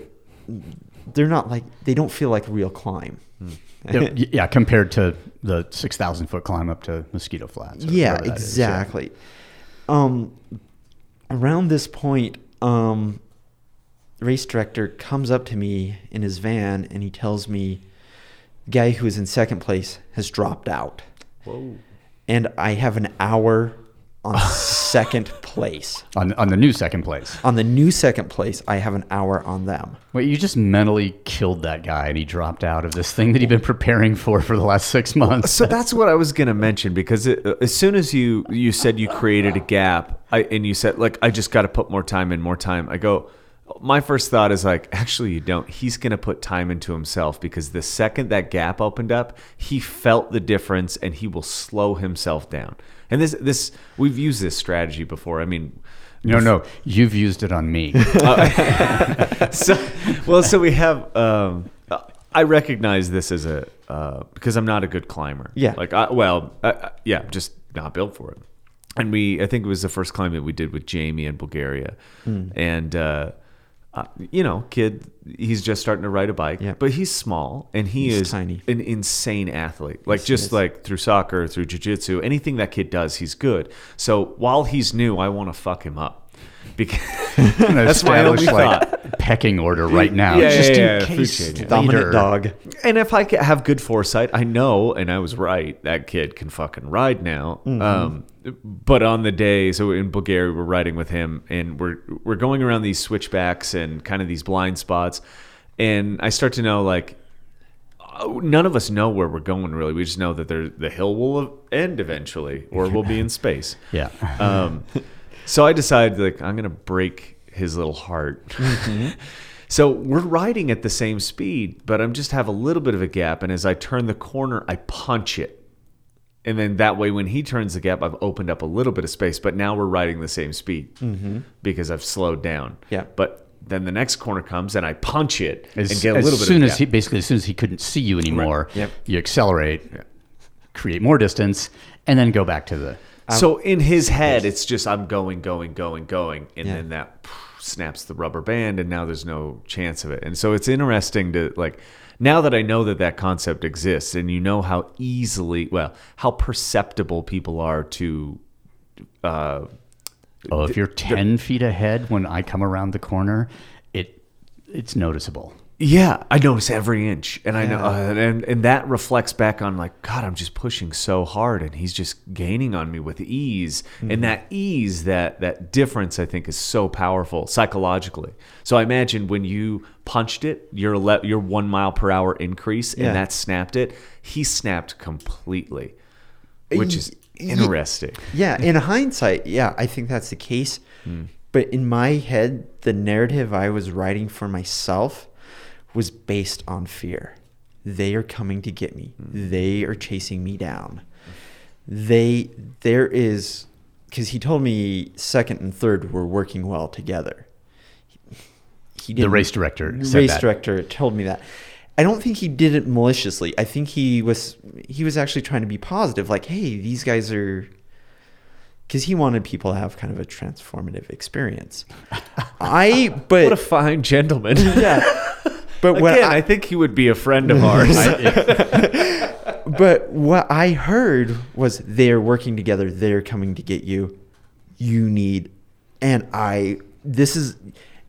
they're not like they don't feel like real climb. yeah, yeah, compared to the 6,000 foot climb up to Mosquito Flats. yeah, whatever that is, yeah. exactly. Um, around this point, um, race director comes up to me in his van and he tells me the guy who is in second place has dropped out, Whoa. and I have an hour on second place. On, on the new second place. On the new second place, I have an hour on them. Wait, you just mentally killed that guy and he dropped out of this thing that he'd been preparing for for the last six months. So that's what I was going to mention because it, uh, as soon as you you said you created a gap, I, and you said like I just got to put more time in, more time. I go. My first thought is like, actually, you don't. He's going to put time into himself because the second that gap opened up, he felt the difference and he will slow himself down. And this this we've used this strategy before. I mean, no, no, you've used it on me. so well so we have um i recognize this as a uh because i'm not a good climber Yeah. like I, well I, yeah just not built for it and we i think it was the first climb that we did with jamie in bulgaria Hmm. and uh uh, you know, kid, he's just starting to ride a bike, Yeah. but he's small and he He's is tiny. an insane athlete. Like Yes, just like through soccer, through jiu-jitsu, anything that kid does, he's good. So while he's new, I want to fuck him up because that's my only like, thought. pecking order right now, Yeah, just yeah, in yeah, case. appreciate it. Dominant later- dog. And if I have good foresight, I know, and I was right, that kid can fucking ride now. Um, but on the day, so in Bulgaria, we're riding with him, and we're we're going around these switchbacks and kind of these blind spots, and I start to know like. oh, None of us know where we're going really. We just know that there, the hill will end eventually, or we'll be in space. Yeah. Um, so I decided like I'm gonna break his little heart. so we're riding at the same speed, but I'm just have a little bit of a gap, and as I turn the corner, I punch it. And then that way, when he turns the gap, I've opened up a little bit of space. But now we're riding the same speed mm-hmm. because I've slowed down. Yeah. But then the next corner comes, and I punch it As, and get a little bit soon of as soon as he basically as soon as he couldn't see you anymore, Yep. you accelerate, create more distance, and then go back to the. Um, so in his head, it's just I'm going, going, going, going, and Yeah. then that snaps the rubber band, and now there's no chance of it. And so it's interesting to like now that I know that that concept exists, and you know how easily, well, how perceptible people are to. Uh, Oh, if you're ten feet ahead when I come around the corner, it it's noticeable. Yeah, I notice every inch, and I know, uh, and and that reflects back on like, God, I'm just pushing so hard, and he's just gaining on me with ease, and that ease, that that difference, I think, is so powerful psychologically. So I imagine when you punched it, your le- your one mile per hour increase, Yeah. and that snapped it, he snapped completely, which is Y- y- interesting. Yeah, in hindsight, yeah, I think that's the case. But in my head, the narrative I was writing for myself was based on fear. They are coming to get me. Hmm. They are chasing me down. They there is because he told me second and third were working well together. He The race director said race that. director told me that. I don't think he did it maliciously. I think he was he was actually trying to be positive, like, "Hey, these guys are," because he wanted people to have kind of a transformative experience. I but What a fine gentleman. yeah, but what Again, I, I think he would be a friend of ours. but what I heard was they're working together. They're coming to get you. You need, and I. This is,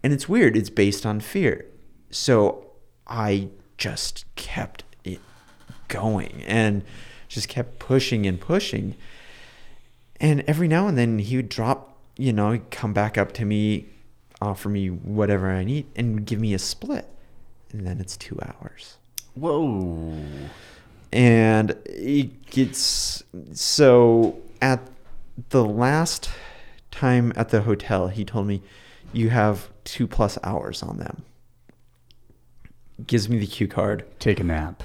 and it's weird. It's based on fear. So I just kept it going and just kept pushing and pushing. And every now and then he would drop, you know, he'd come back up to me, offer me whatever I need, and give me a split. And then it's two hours Whoa. and it gets so at the last time at the hotel he told me you have two plus hours on them gives me the cue card. Take a nap.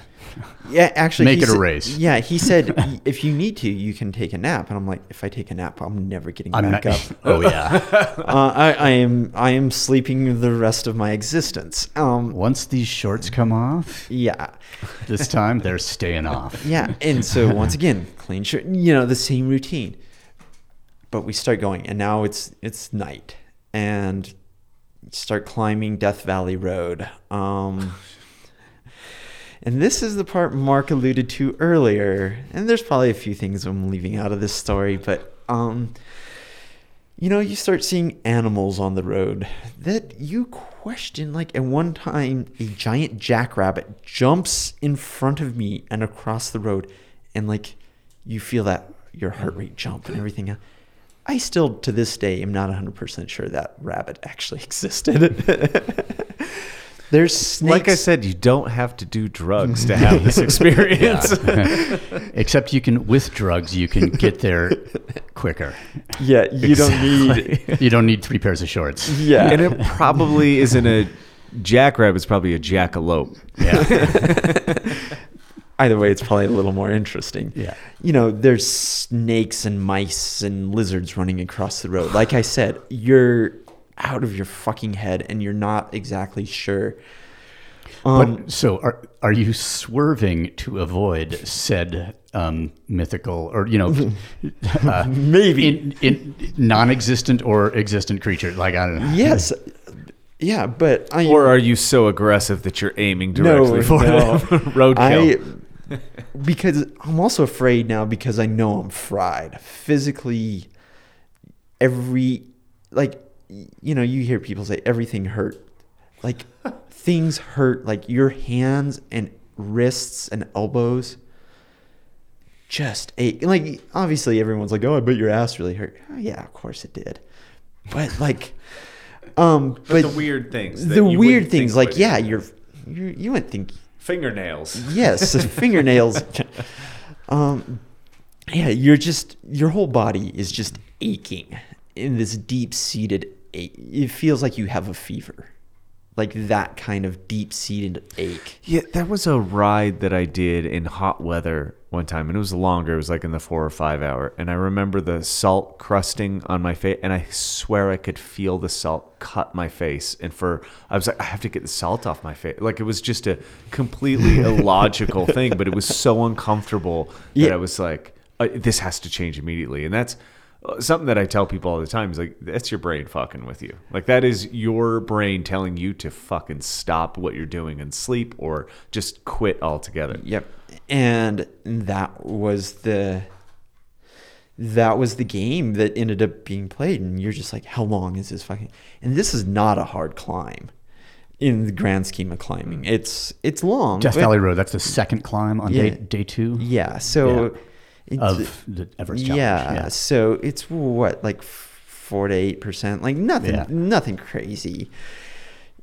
Yeah, actually, Make it a race. Yeah, he said if you need to, you can take a nap. And I'm like, if I take a nap, I'm never getting I'm back not. up. Oh yeah. uh, I, I am I am sleeping the rest of my existence. Um, Once these shorts come off, yeah, this time they're staying off. yeah. And so once again, clean shirt. You know the same routine. But we start going, and now it's it's night, and start climbing Death Valley Road. Um, and this is the part Mark alluded to earlier. And there's probably a few things I'm leaving out of this story, but um, you know, you start seeing animals on the road that you question. Like at one time, a giant jackrabbit jumps in front of me and across the road, and like you feel that your heart rate jump and everything. I still, to this day, am not 100% sure that rabbit actually existed. There's snakes. Like I said, you don't have to do drugs to have this experience. Except you can, with drugs, you can get there quicker. yeah, you don't need. You don't need three pairs of shorts. Yeah, and it probably isn't a jackrabbit. It's probably a jackalope. Yeah. either way, it's probably a little more interesting. Yeah. You know, there's snakes and mice and lizards running across the road. Like I said, you're out of your fucking head and you're not exactly sure. Um, But so are are you swerving to avoid said um, mythical or you know uh, Maybe. in, in non-existent or existent creature? Like I don't know. yes. Yeah, but I Or are you so aggressive that you're aiming No, directly for no. Roadkill. I because I'm also afraid now because I know I'm fried physically. Every like y- you know you hear people say everything hurt, like things hurt like your hands and wrists and elbows. Just ache. Like obviously everyone's like, oh, I bet your ass really hurt. Oh, yeah, of course it did, but like, um, but, but the weird things. the weird things like yeah, you're, you're you wouldn't think fingernails. yes fingernails um yeah you're just your whole body is just aching in this deep-seated it feels like you have a fever like that kind of deep-seated ache Yeah, there was a ride that I did in hot weather one time, and it was longer. It was like in the four or five hour, and I remember the salt crusting on my face, and I swear I could feel the salt cut my face. And for I was like, I have to get the salt off my face. Like it was just a completely illogical thing, but it was so uncomfortable that Yeah. I was like, uh, this has to change immediately. And that's something that I tell people all the time is like, that's your brain fucking with you. Like that is your brain telling you to fucking stop what you're doing and sleep or just quit altogether. yep and that was the that was the game that ended up being played and you're just like how long is this fucking and this is not a hard climb in the grand scheme of climbing it's it's long Death Valley Road. That's the second climb on day Yeah. day two Yeah. So it's, of the Everest Challenge. yeah, So it's what like four to eight percent. Like nothing. Yeah. Nothing crazy.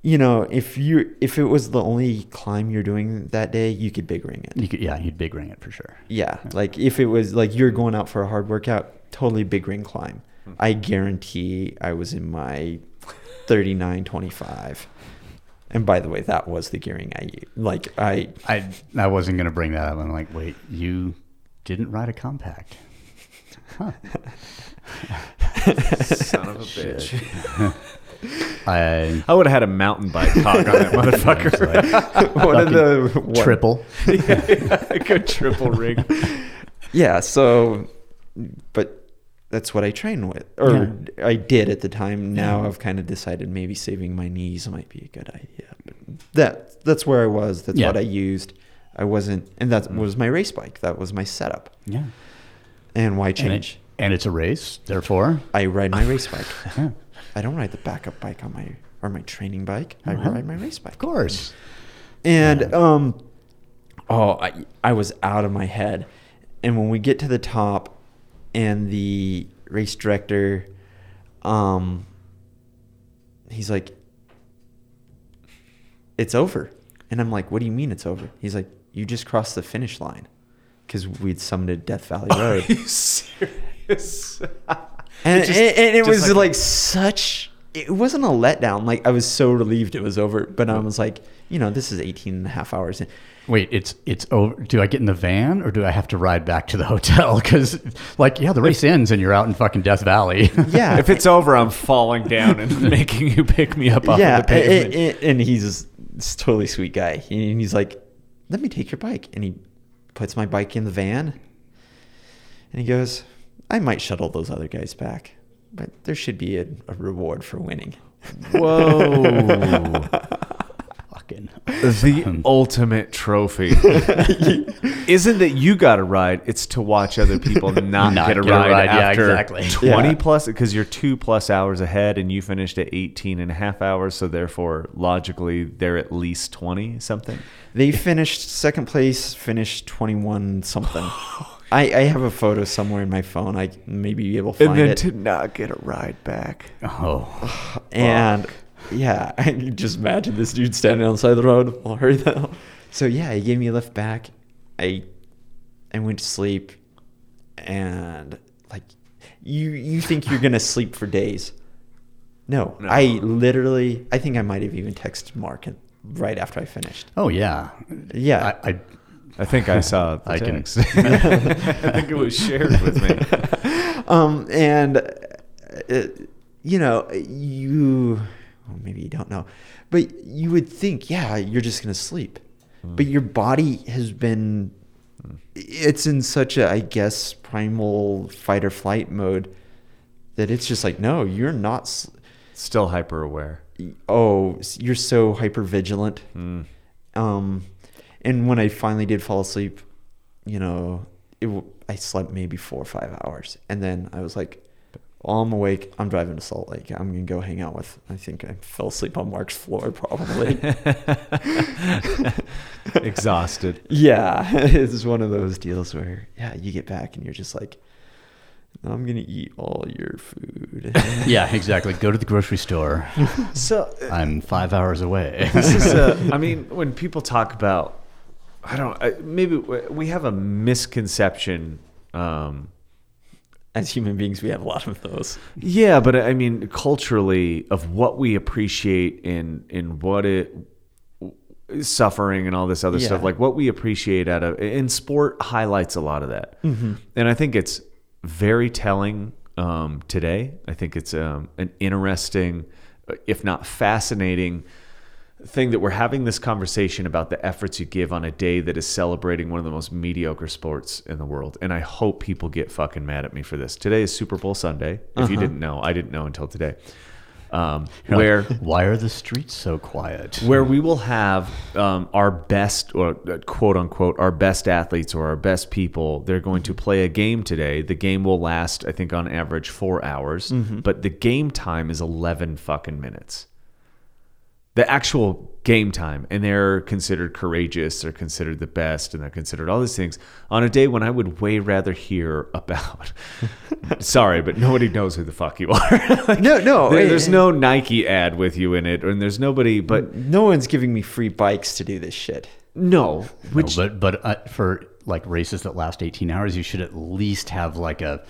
You know, if you if it was the only climb you're doing that day, you could big ring it. You could, yeah, you'd big ring it for sure. Yeah. Like if it was like you're going out for a hard workout, totally big ring climb. Hmm. I guarantee I was in my 39 25. And by the way, that was the gearing I used. Like I I I wasn't gonna bring that up. I'm like, wait, you didn't ride a compact. Huh. Son of a bitch. I I would have had a mountain bike hog on that motherfucker. one of the what- triple. a good triple rig. Yeah, so but that's what I train with or I did at the time. Now I've kind of decided maybe saving my knees might be a good idea. But that that's where I was. That's Yeah. what I used. I wasn't and that was my race bike. That was my setup. Yeah. And why And, change? it, and it's a race, therefore. I ride my race bike. Yeah. I don't ride the backup bike on my or my training bike. I Uh-huh. ride my race bike. Of course. And um oh I I was out of my head. And when we get to the top and the race director um he's like it's over. And I'm like, what do you mean it's over? He's like, you just crossed the finish line because we'd summited Death Valley Road. Are you serious? and, Just- and, and it just was like- like, such it wasn't a letdown. Like I was so relieved it was over, but I was like, you know, this is 18 and a half hours. in. Wait, it's it's over. Do I get in the van or do I have to ride back to the hotel? Because, like, yeah, the race ends and you're out in fucking Death Valley. Yeah. If it's over, I'm falling down and making you pick me up off yeah. of the pavement. And, and- and he's this totally sweet guy. And he's like, let me take your bike. And he puts my bike in the van. And he goes, I might shuttle those other guys back, but there should be a, a reward for winning. Whoa. fucking. the ultimate trophy isn't that you got a ride it's to watch other people not, Not get a get a ride, ride, yeah, after exactly. 20 Yeah. plus because you're two plus hours ahead and you finished at 18 and a half hours so therefore logically they're at least 20 something They finished second place, finished 21 something. I, I have a photo somewhere in my phone. I maybe be able to and find then it. to not get a ride back Oh, and yeah, I can just imagine this dude standing on the side of the road. Well, hurry now. So yeah, he gave me a lift back. I I went to sleep, and like you you think you're gonna sleep for days. No, No. I literally I think I might have even texted Mark right after I finished. oh yeah. Yeah. I, I i think i saw the I can- i think it was shared with me um, and uh, you know, you well, maybe you don't know, but you would think, yeah, you're just gonna sleep, but your body has been, it's in such a, I guess, primal fight or flight mode that it's just like, no, you're not. s- still hyper aware Oh, you're so hyper vigilant. Mm. Um, and when I finally did fall asleep, you know, it, w- I slept maybe four or five hours, and then I was like, "Well, I'm awake. I'm driving to Salt Lake. I'm gonna go hang out with." I think I fell asleep on Mark's floor, probably. exhausted yeah, it's one of those deals where yeah, you get back and you're just like, "I'm gonna eat all your food." yeah, exactly. Go to the grocery store. so I'm five hours away. this is a, I mean, when people talk about, I don't, I, maybe we have a misconception. Um, As human beings, we have a lot of those. yeah, but I mean, culturally, of what we appreciate in in what it suffering and all this other stuff, like what we appreciate out of in sport highlights a lot of that, and I think it's very telling um, today. I think it's um, an interesting, if not fascinating thing that we're having this conversation about the efforts you give on a day that is celebrating one of the most mediocre sports in the world. And I hope people get fucking mad at me for this. Today is Super Bowl Sunday. If you didn't know, I didn't know until today. Um, where like, why are the streets so quiet? where we will have um, our best or uh, quote unquote our best athletes or our best people they're going to play a game today the game will last i think on average four hours but the game time is 11 fucking minutes the actual game time and they're considered courageous they're considered the best and they're considered all these things on a day when i would way rather hear about sorry but nobody knows who the fuck you are Like, No, no, there- there's no nike ad with you in it and there's nobody but No one's giving me free bikes to do this shit. no No, which but but uh, for like races that last 18 hours, you should at least have like a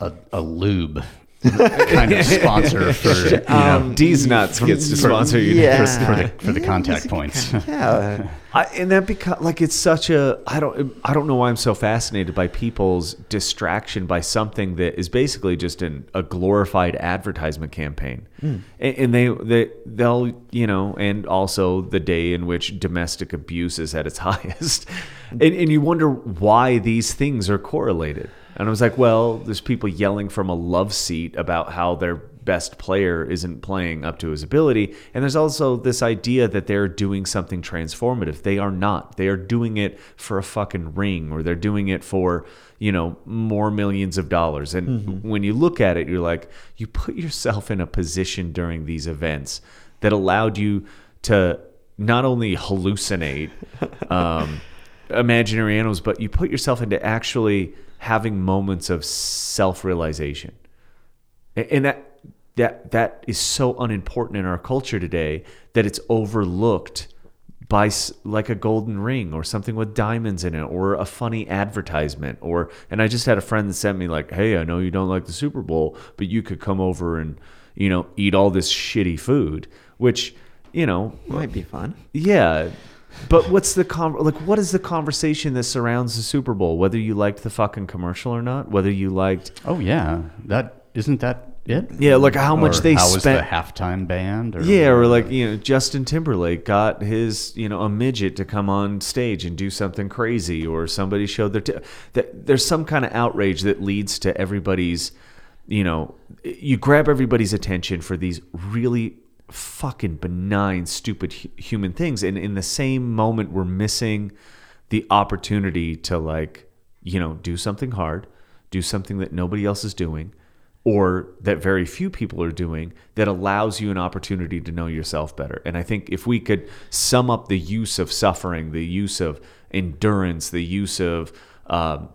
a, a lube kind of sponsor for you know, Um, DZ Nuts gets to sponsor you yeah. for, the for the contact points. Yeah. I, and that because like it's such a I don't I don't know why I'm so fascinated by people's distraction by something that is basically just an, a glorified advertisement campaign, and, and they they they'll you know and also the day in which domestic abuse is at its highest, and and you wonder why these things are correlated. And I was like, well, there's people yelling from a love seat about how their best player isn't playing up to his ability. And there's also this idea that they're doing something transformative. They are not. They are doing it for a fucking ring or they're doing it for, you know, more millions of dollars. And when you look at it, you're like, you put yourself in a position during these events that allowed you to not only hallucinate um, imaginary animals, but you put yourself into actually having moments of self-realization. And that that that is so unimportant in our culture today that it's overlooked by like a golden ring or something with diamonds in it or a funny advertisement or and I just had a friend that sent me like, "Hey, I know you don't like the Super Bowl, but you could come over and you know, eat all this shitty food, which, you know, Might be fun. yeah. But what's the con- like? What is the conversation that surrounds the Super Bowl? Whether you liked the fucking commercial or not, whether you liked, Oh yeah, that isn't that it? yeah, like how much Or they how was spent. the halftime band? Or yeah, or like you know, Justin Timberlake got his you know a midget to come on stage and do something crazy, or somebody showed their. T- that there's some kind of outrage that leads to everybody's, you know, you grab everybody's attention for these really fucking benign, stupid human things, and in the same moment, we're missing the opportunity to like, you know, do something hard, do something that nobody else is doing or that very few people are doing that allows you an opportunity to know yourself better. And I think if we could sum up the use of suffering, the use of endurance, the use of um,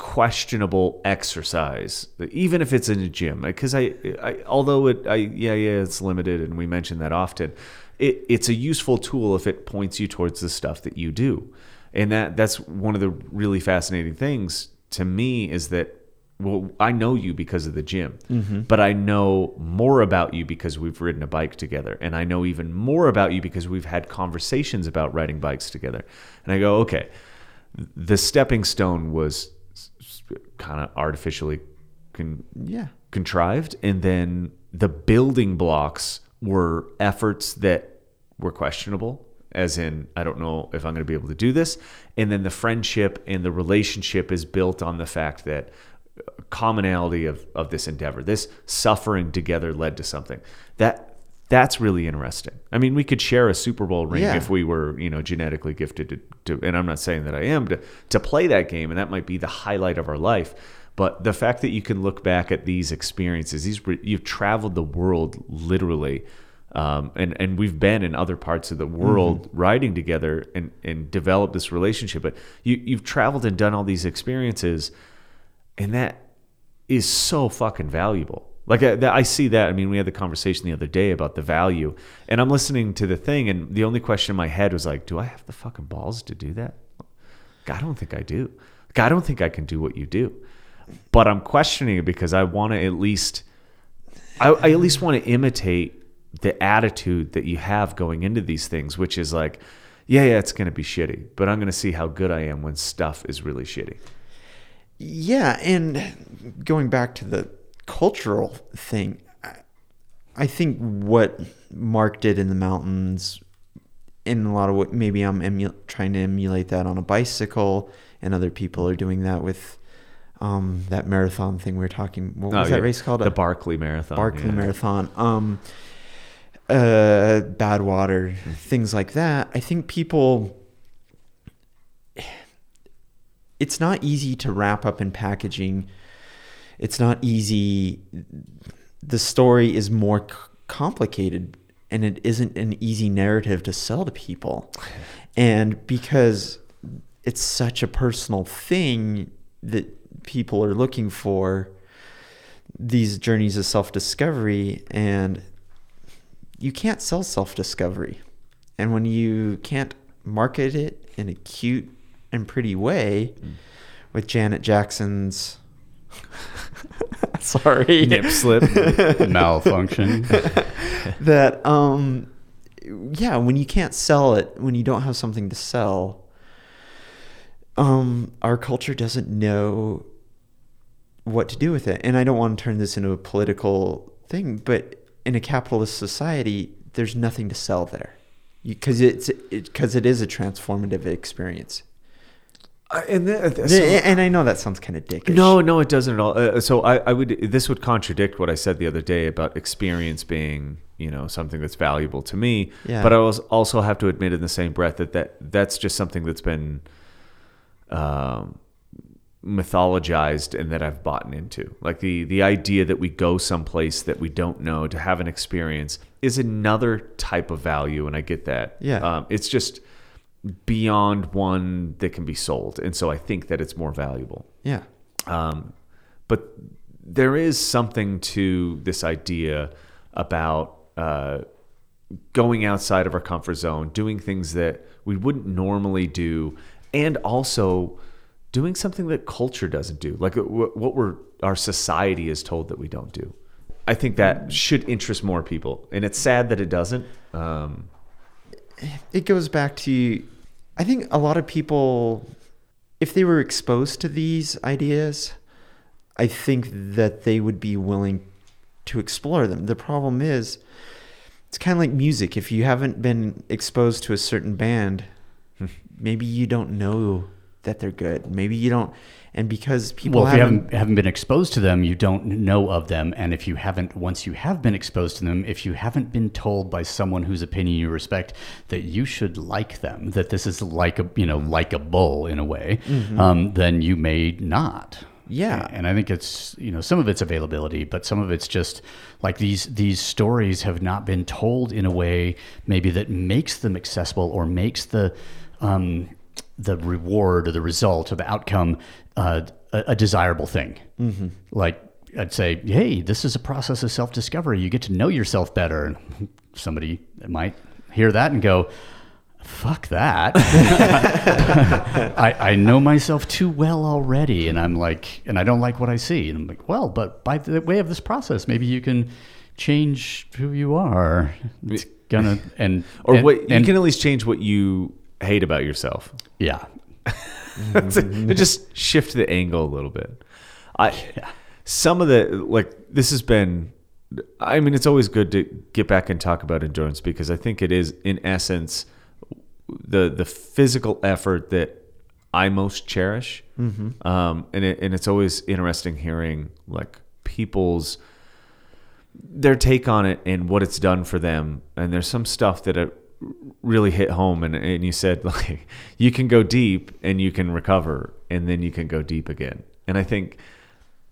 questionable exercise, even if it's in a gym, because I, I, although it, I, yeah, yeah, it's limited, and we mention that often. It, it's a useful tool if it points you towards the stuff that you do, and that that's one of the really fascinating things to me is that well, I know you because of the gym, mm-hmm. but I know more about you because we've ridden a bike together. And I know even more about you because we've had conversations about riding bikes together. And I go, okay, the stepping stone was kind of artificially con- Yeah. contrived. And then the building blocks were efforts that were questionable, as in, I don't know if I'm going to be able to do this. And then the friendship and the relationship is built on the fact that uh, commonality of, of this endeavor, this suffering together led to something. That that's really interesting. I mean, we could share a Super Bowl ring Yeah. if we were, you know, genetically gifted to, to, and I'm not saying that I am to to play that game, and that might be the highlight of our life. But the fact that you can look back at these experiences, these you've traveled the world literally, um, and and we've been in other parts of the world riding together and and developed this relationship. But you you've traveled and done all these experiences, and that is so fucking valuable. Like uh, I, I see that. I mean, we had the conversation the other day about the value, and I'm listening to the thing, and the only question in my head was like, "Do I have the fucking balls to do that?" Like, I don't think I do. Like, I don't think I can do what you do. But I'm questioning it because I want to at least, I, I at least want to imitate the attitude that you have going into these things, which is like, yeah, yeah, it's going to be shitty, but I'm going to see how good I am when stuff is really shitty. Yeah, and going back to the cultural thing, I- think what Mark did in the mountains, in a lot of what maybe I'm emu- trying to emulate that on a bicycle, and other people are doing that with um, that marathon thing we were talking. What was Oh, that yeah. race called? The Barkley Marathon. Barkley yeah. Marathon. Um, uh, Badwater, things like that. I think people. It's not easy to wrap up in packaging. It's not easy. The story is more c- complicated, and it isn't an easy narrative to sell to people. And because it's such a personal thing that people are looking for these journeys of self discovery, and you can't sell self discovery. And when you can't market it in a cute and pretty way mm. with Janet Jackson's. Sorry. Nip slip. malfunction. that um yeah when you can't sell it when you don't have something to sell um our culture doesn't know what to do with it and i don't want to turn this into a political thing but in a capitalist society there's nothing to sell there because it's because it is a transformative experience Uh, and then, and i know that sounds kind of dickish No, no, it doesn't at all. Uh, so I, I would. This would contradict what I said the other day about experience being, you know, something that's valuable to me. Yeah. But I was also have to admit in the same breath that, that that's just something that's been um, mythologized and that I've bought into. Like the the idea that we go someplace that we don't know to have an experience is another type of value, and I get that. Yeah. Um, it's just beyond one that can be sold, and so I think that it's more valuable. yeah Um, but there is something to this idea about uh, going outside of our comfort zone, doing things that we wouldn't normally do, and also doing something that culture doesn't do, like uh, what we're our society is told that we don't do. I think that should interest more people, and it's sad that it doesn't. Um, it goes back to I think a lot of people if they were exposed to these ideas, I think that they would be willing to explore them. The problem is it's kind of like music. If you haven't been exposed to a certain band, maybe you don't know that they're good. Maybe you don't and because people well, if you haven't, haven't haven't been exposed to them, you don't know of them. And if you haven't, once you have been exposed to them, if you haven't been told by someone whose opinion you respect that you should like them, that this is like a you know like a bull in a way, um, then you may not. Yeah. and I think it's you know some of it's availability, but some of it's just like these these stories have not been told in a way maybe that makes them accessible or makes the um, the reward or the result or the outcome uh, a, a desirable thing. Mm-hmm. Like I'd say, hey, this is a process of self discovery. You get to know yourself better. And somebody might hear that and go, fuck that. I, I know myself too well already. And I'm like, and I don't like what I see. And I'm like, well, but by the way of this process, maybe you can change who you are. It's gonna, and, or and, what you and- can at least change what you hate about yourself. yeah. just shift the angle a little bit. I some of the like this has been I mean it's always good to get back and talk about endurance because I think it is in essence the the physical effort that I most cherish. Mm-hmm. Um, and it, and it's always interesting hearing like people's their take on it and what it's done for them. And there's some stuff that it really hit home. And, and you said like you can go deep and you can recover, and then you can go deep again. And I think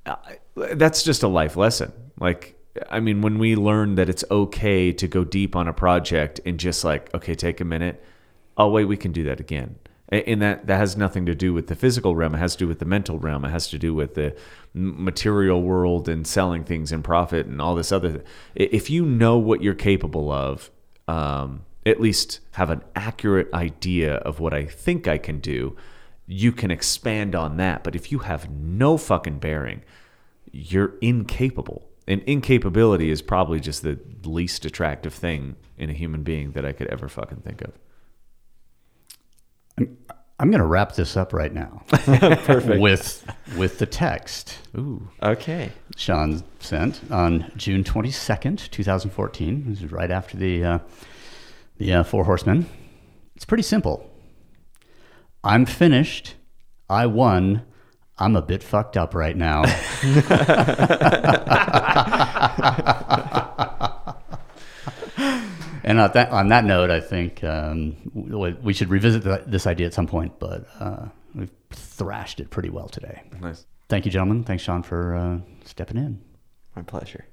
uh, that's just a life lesson. Like I mean, when we learn that it's okay to go deep on a project and just like okay, take a minute. Oh wait, we can do that again and that that has nothing to do with the physical realm it has to do with the mental realm it has to do with the material world and selling things and profit and all this other if you know what you're capable of um, at least have an accurate idea of what i think i can do you can expand on that but if you have no fucking bearing you're incapable and incapability is probably just the least attractive thing in a human being that i could ever fucking think of I'm going to wrap this up right now. Perfect. With with the text. Ooh. Okay. Shawn sent on June 22nd, 2014. This is right after the uh, the uh, Four Horsemen. It's pretty simple. I'm finished. I won. I'm a bit fucked up right now. and on that, on that note, I think um, we we should revisit th- this idea at some point, but uh, we've thrashed it pretty well today. nice Thank you, gentlemen. Thanks, Shawn, for uh, stepping in. My pleasure.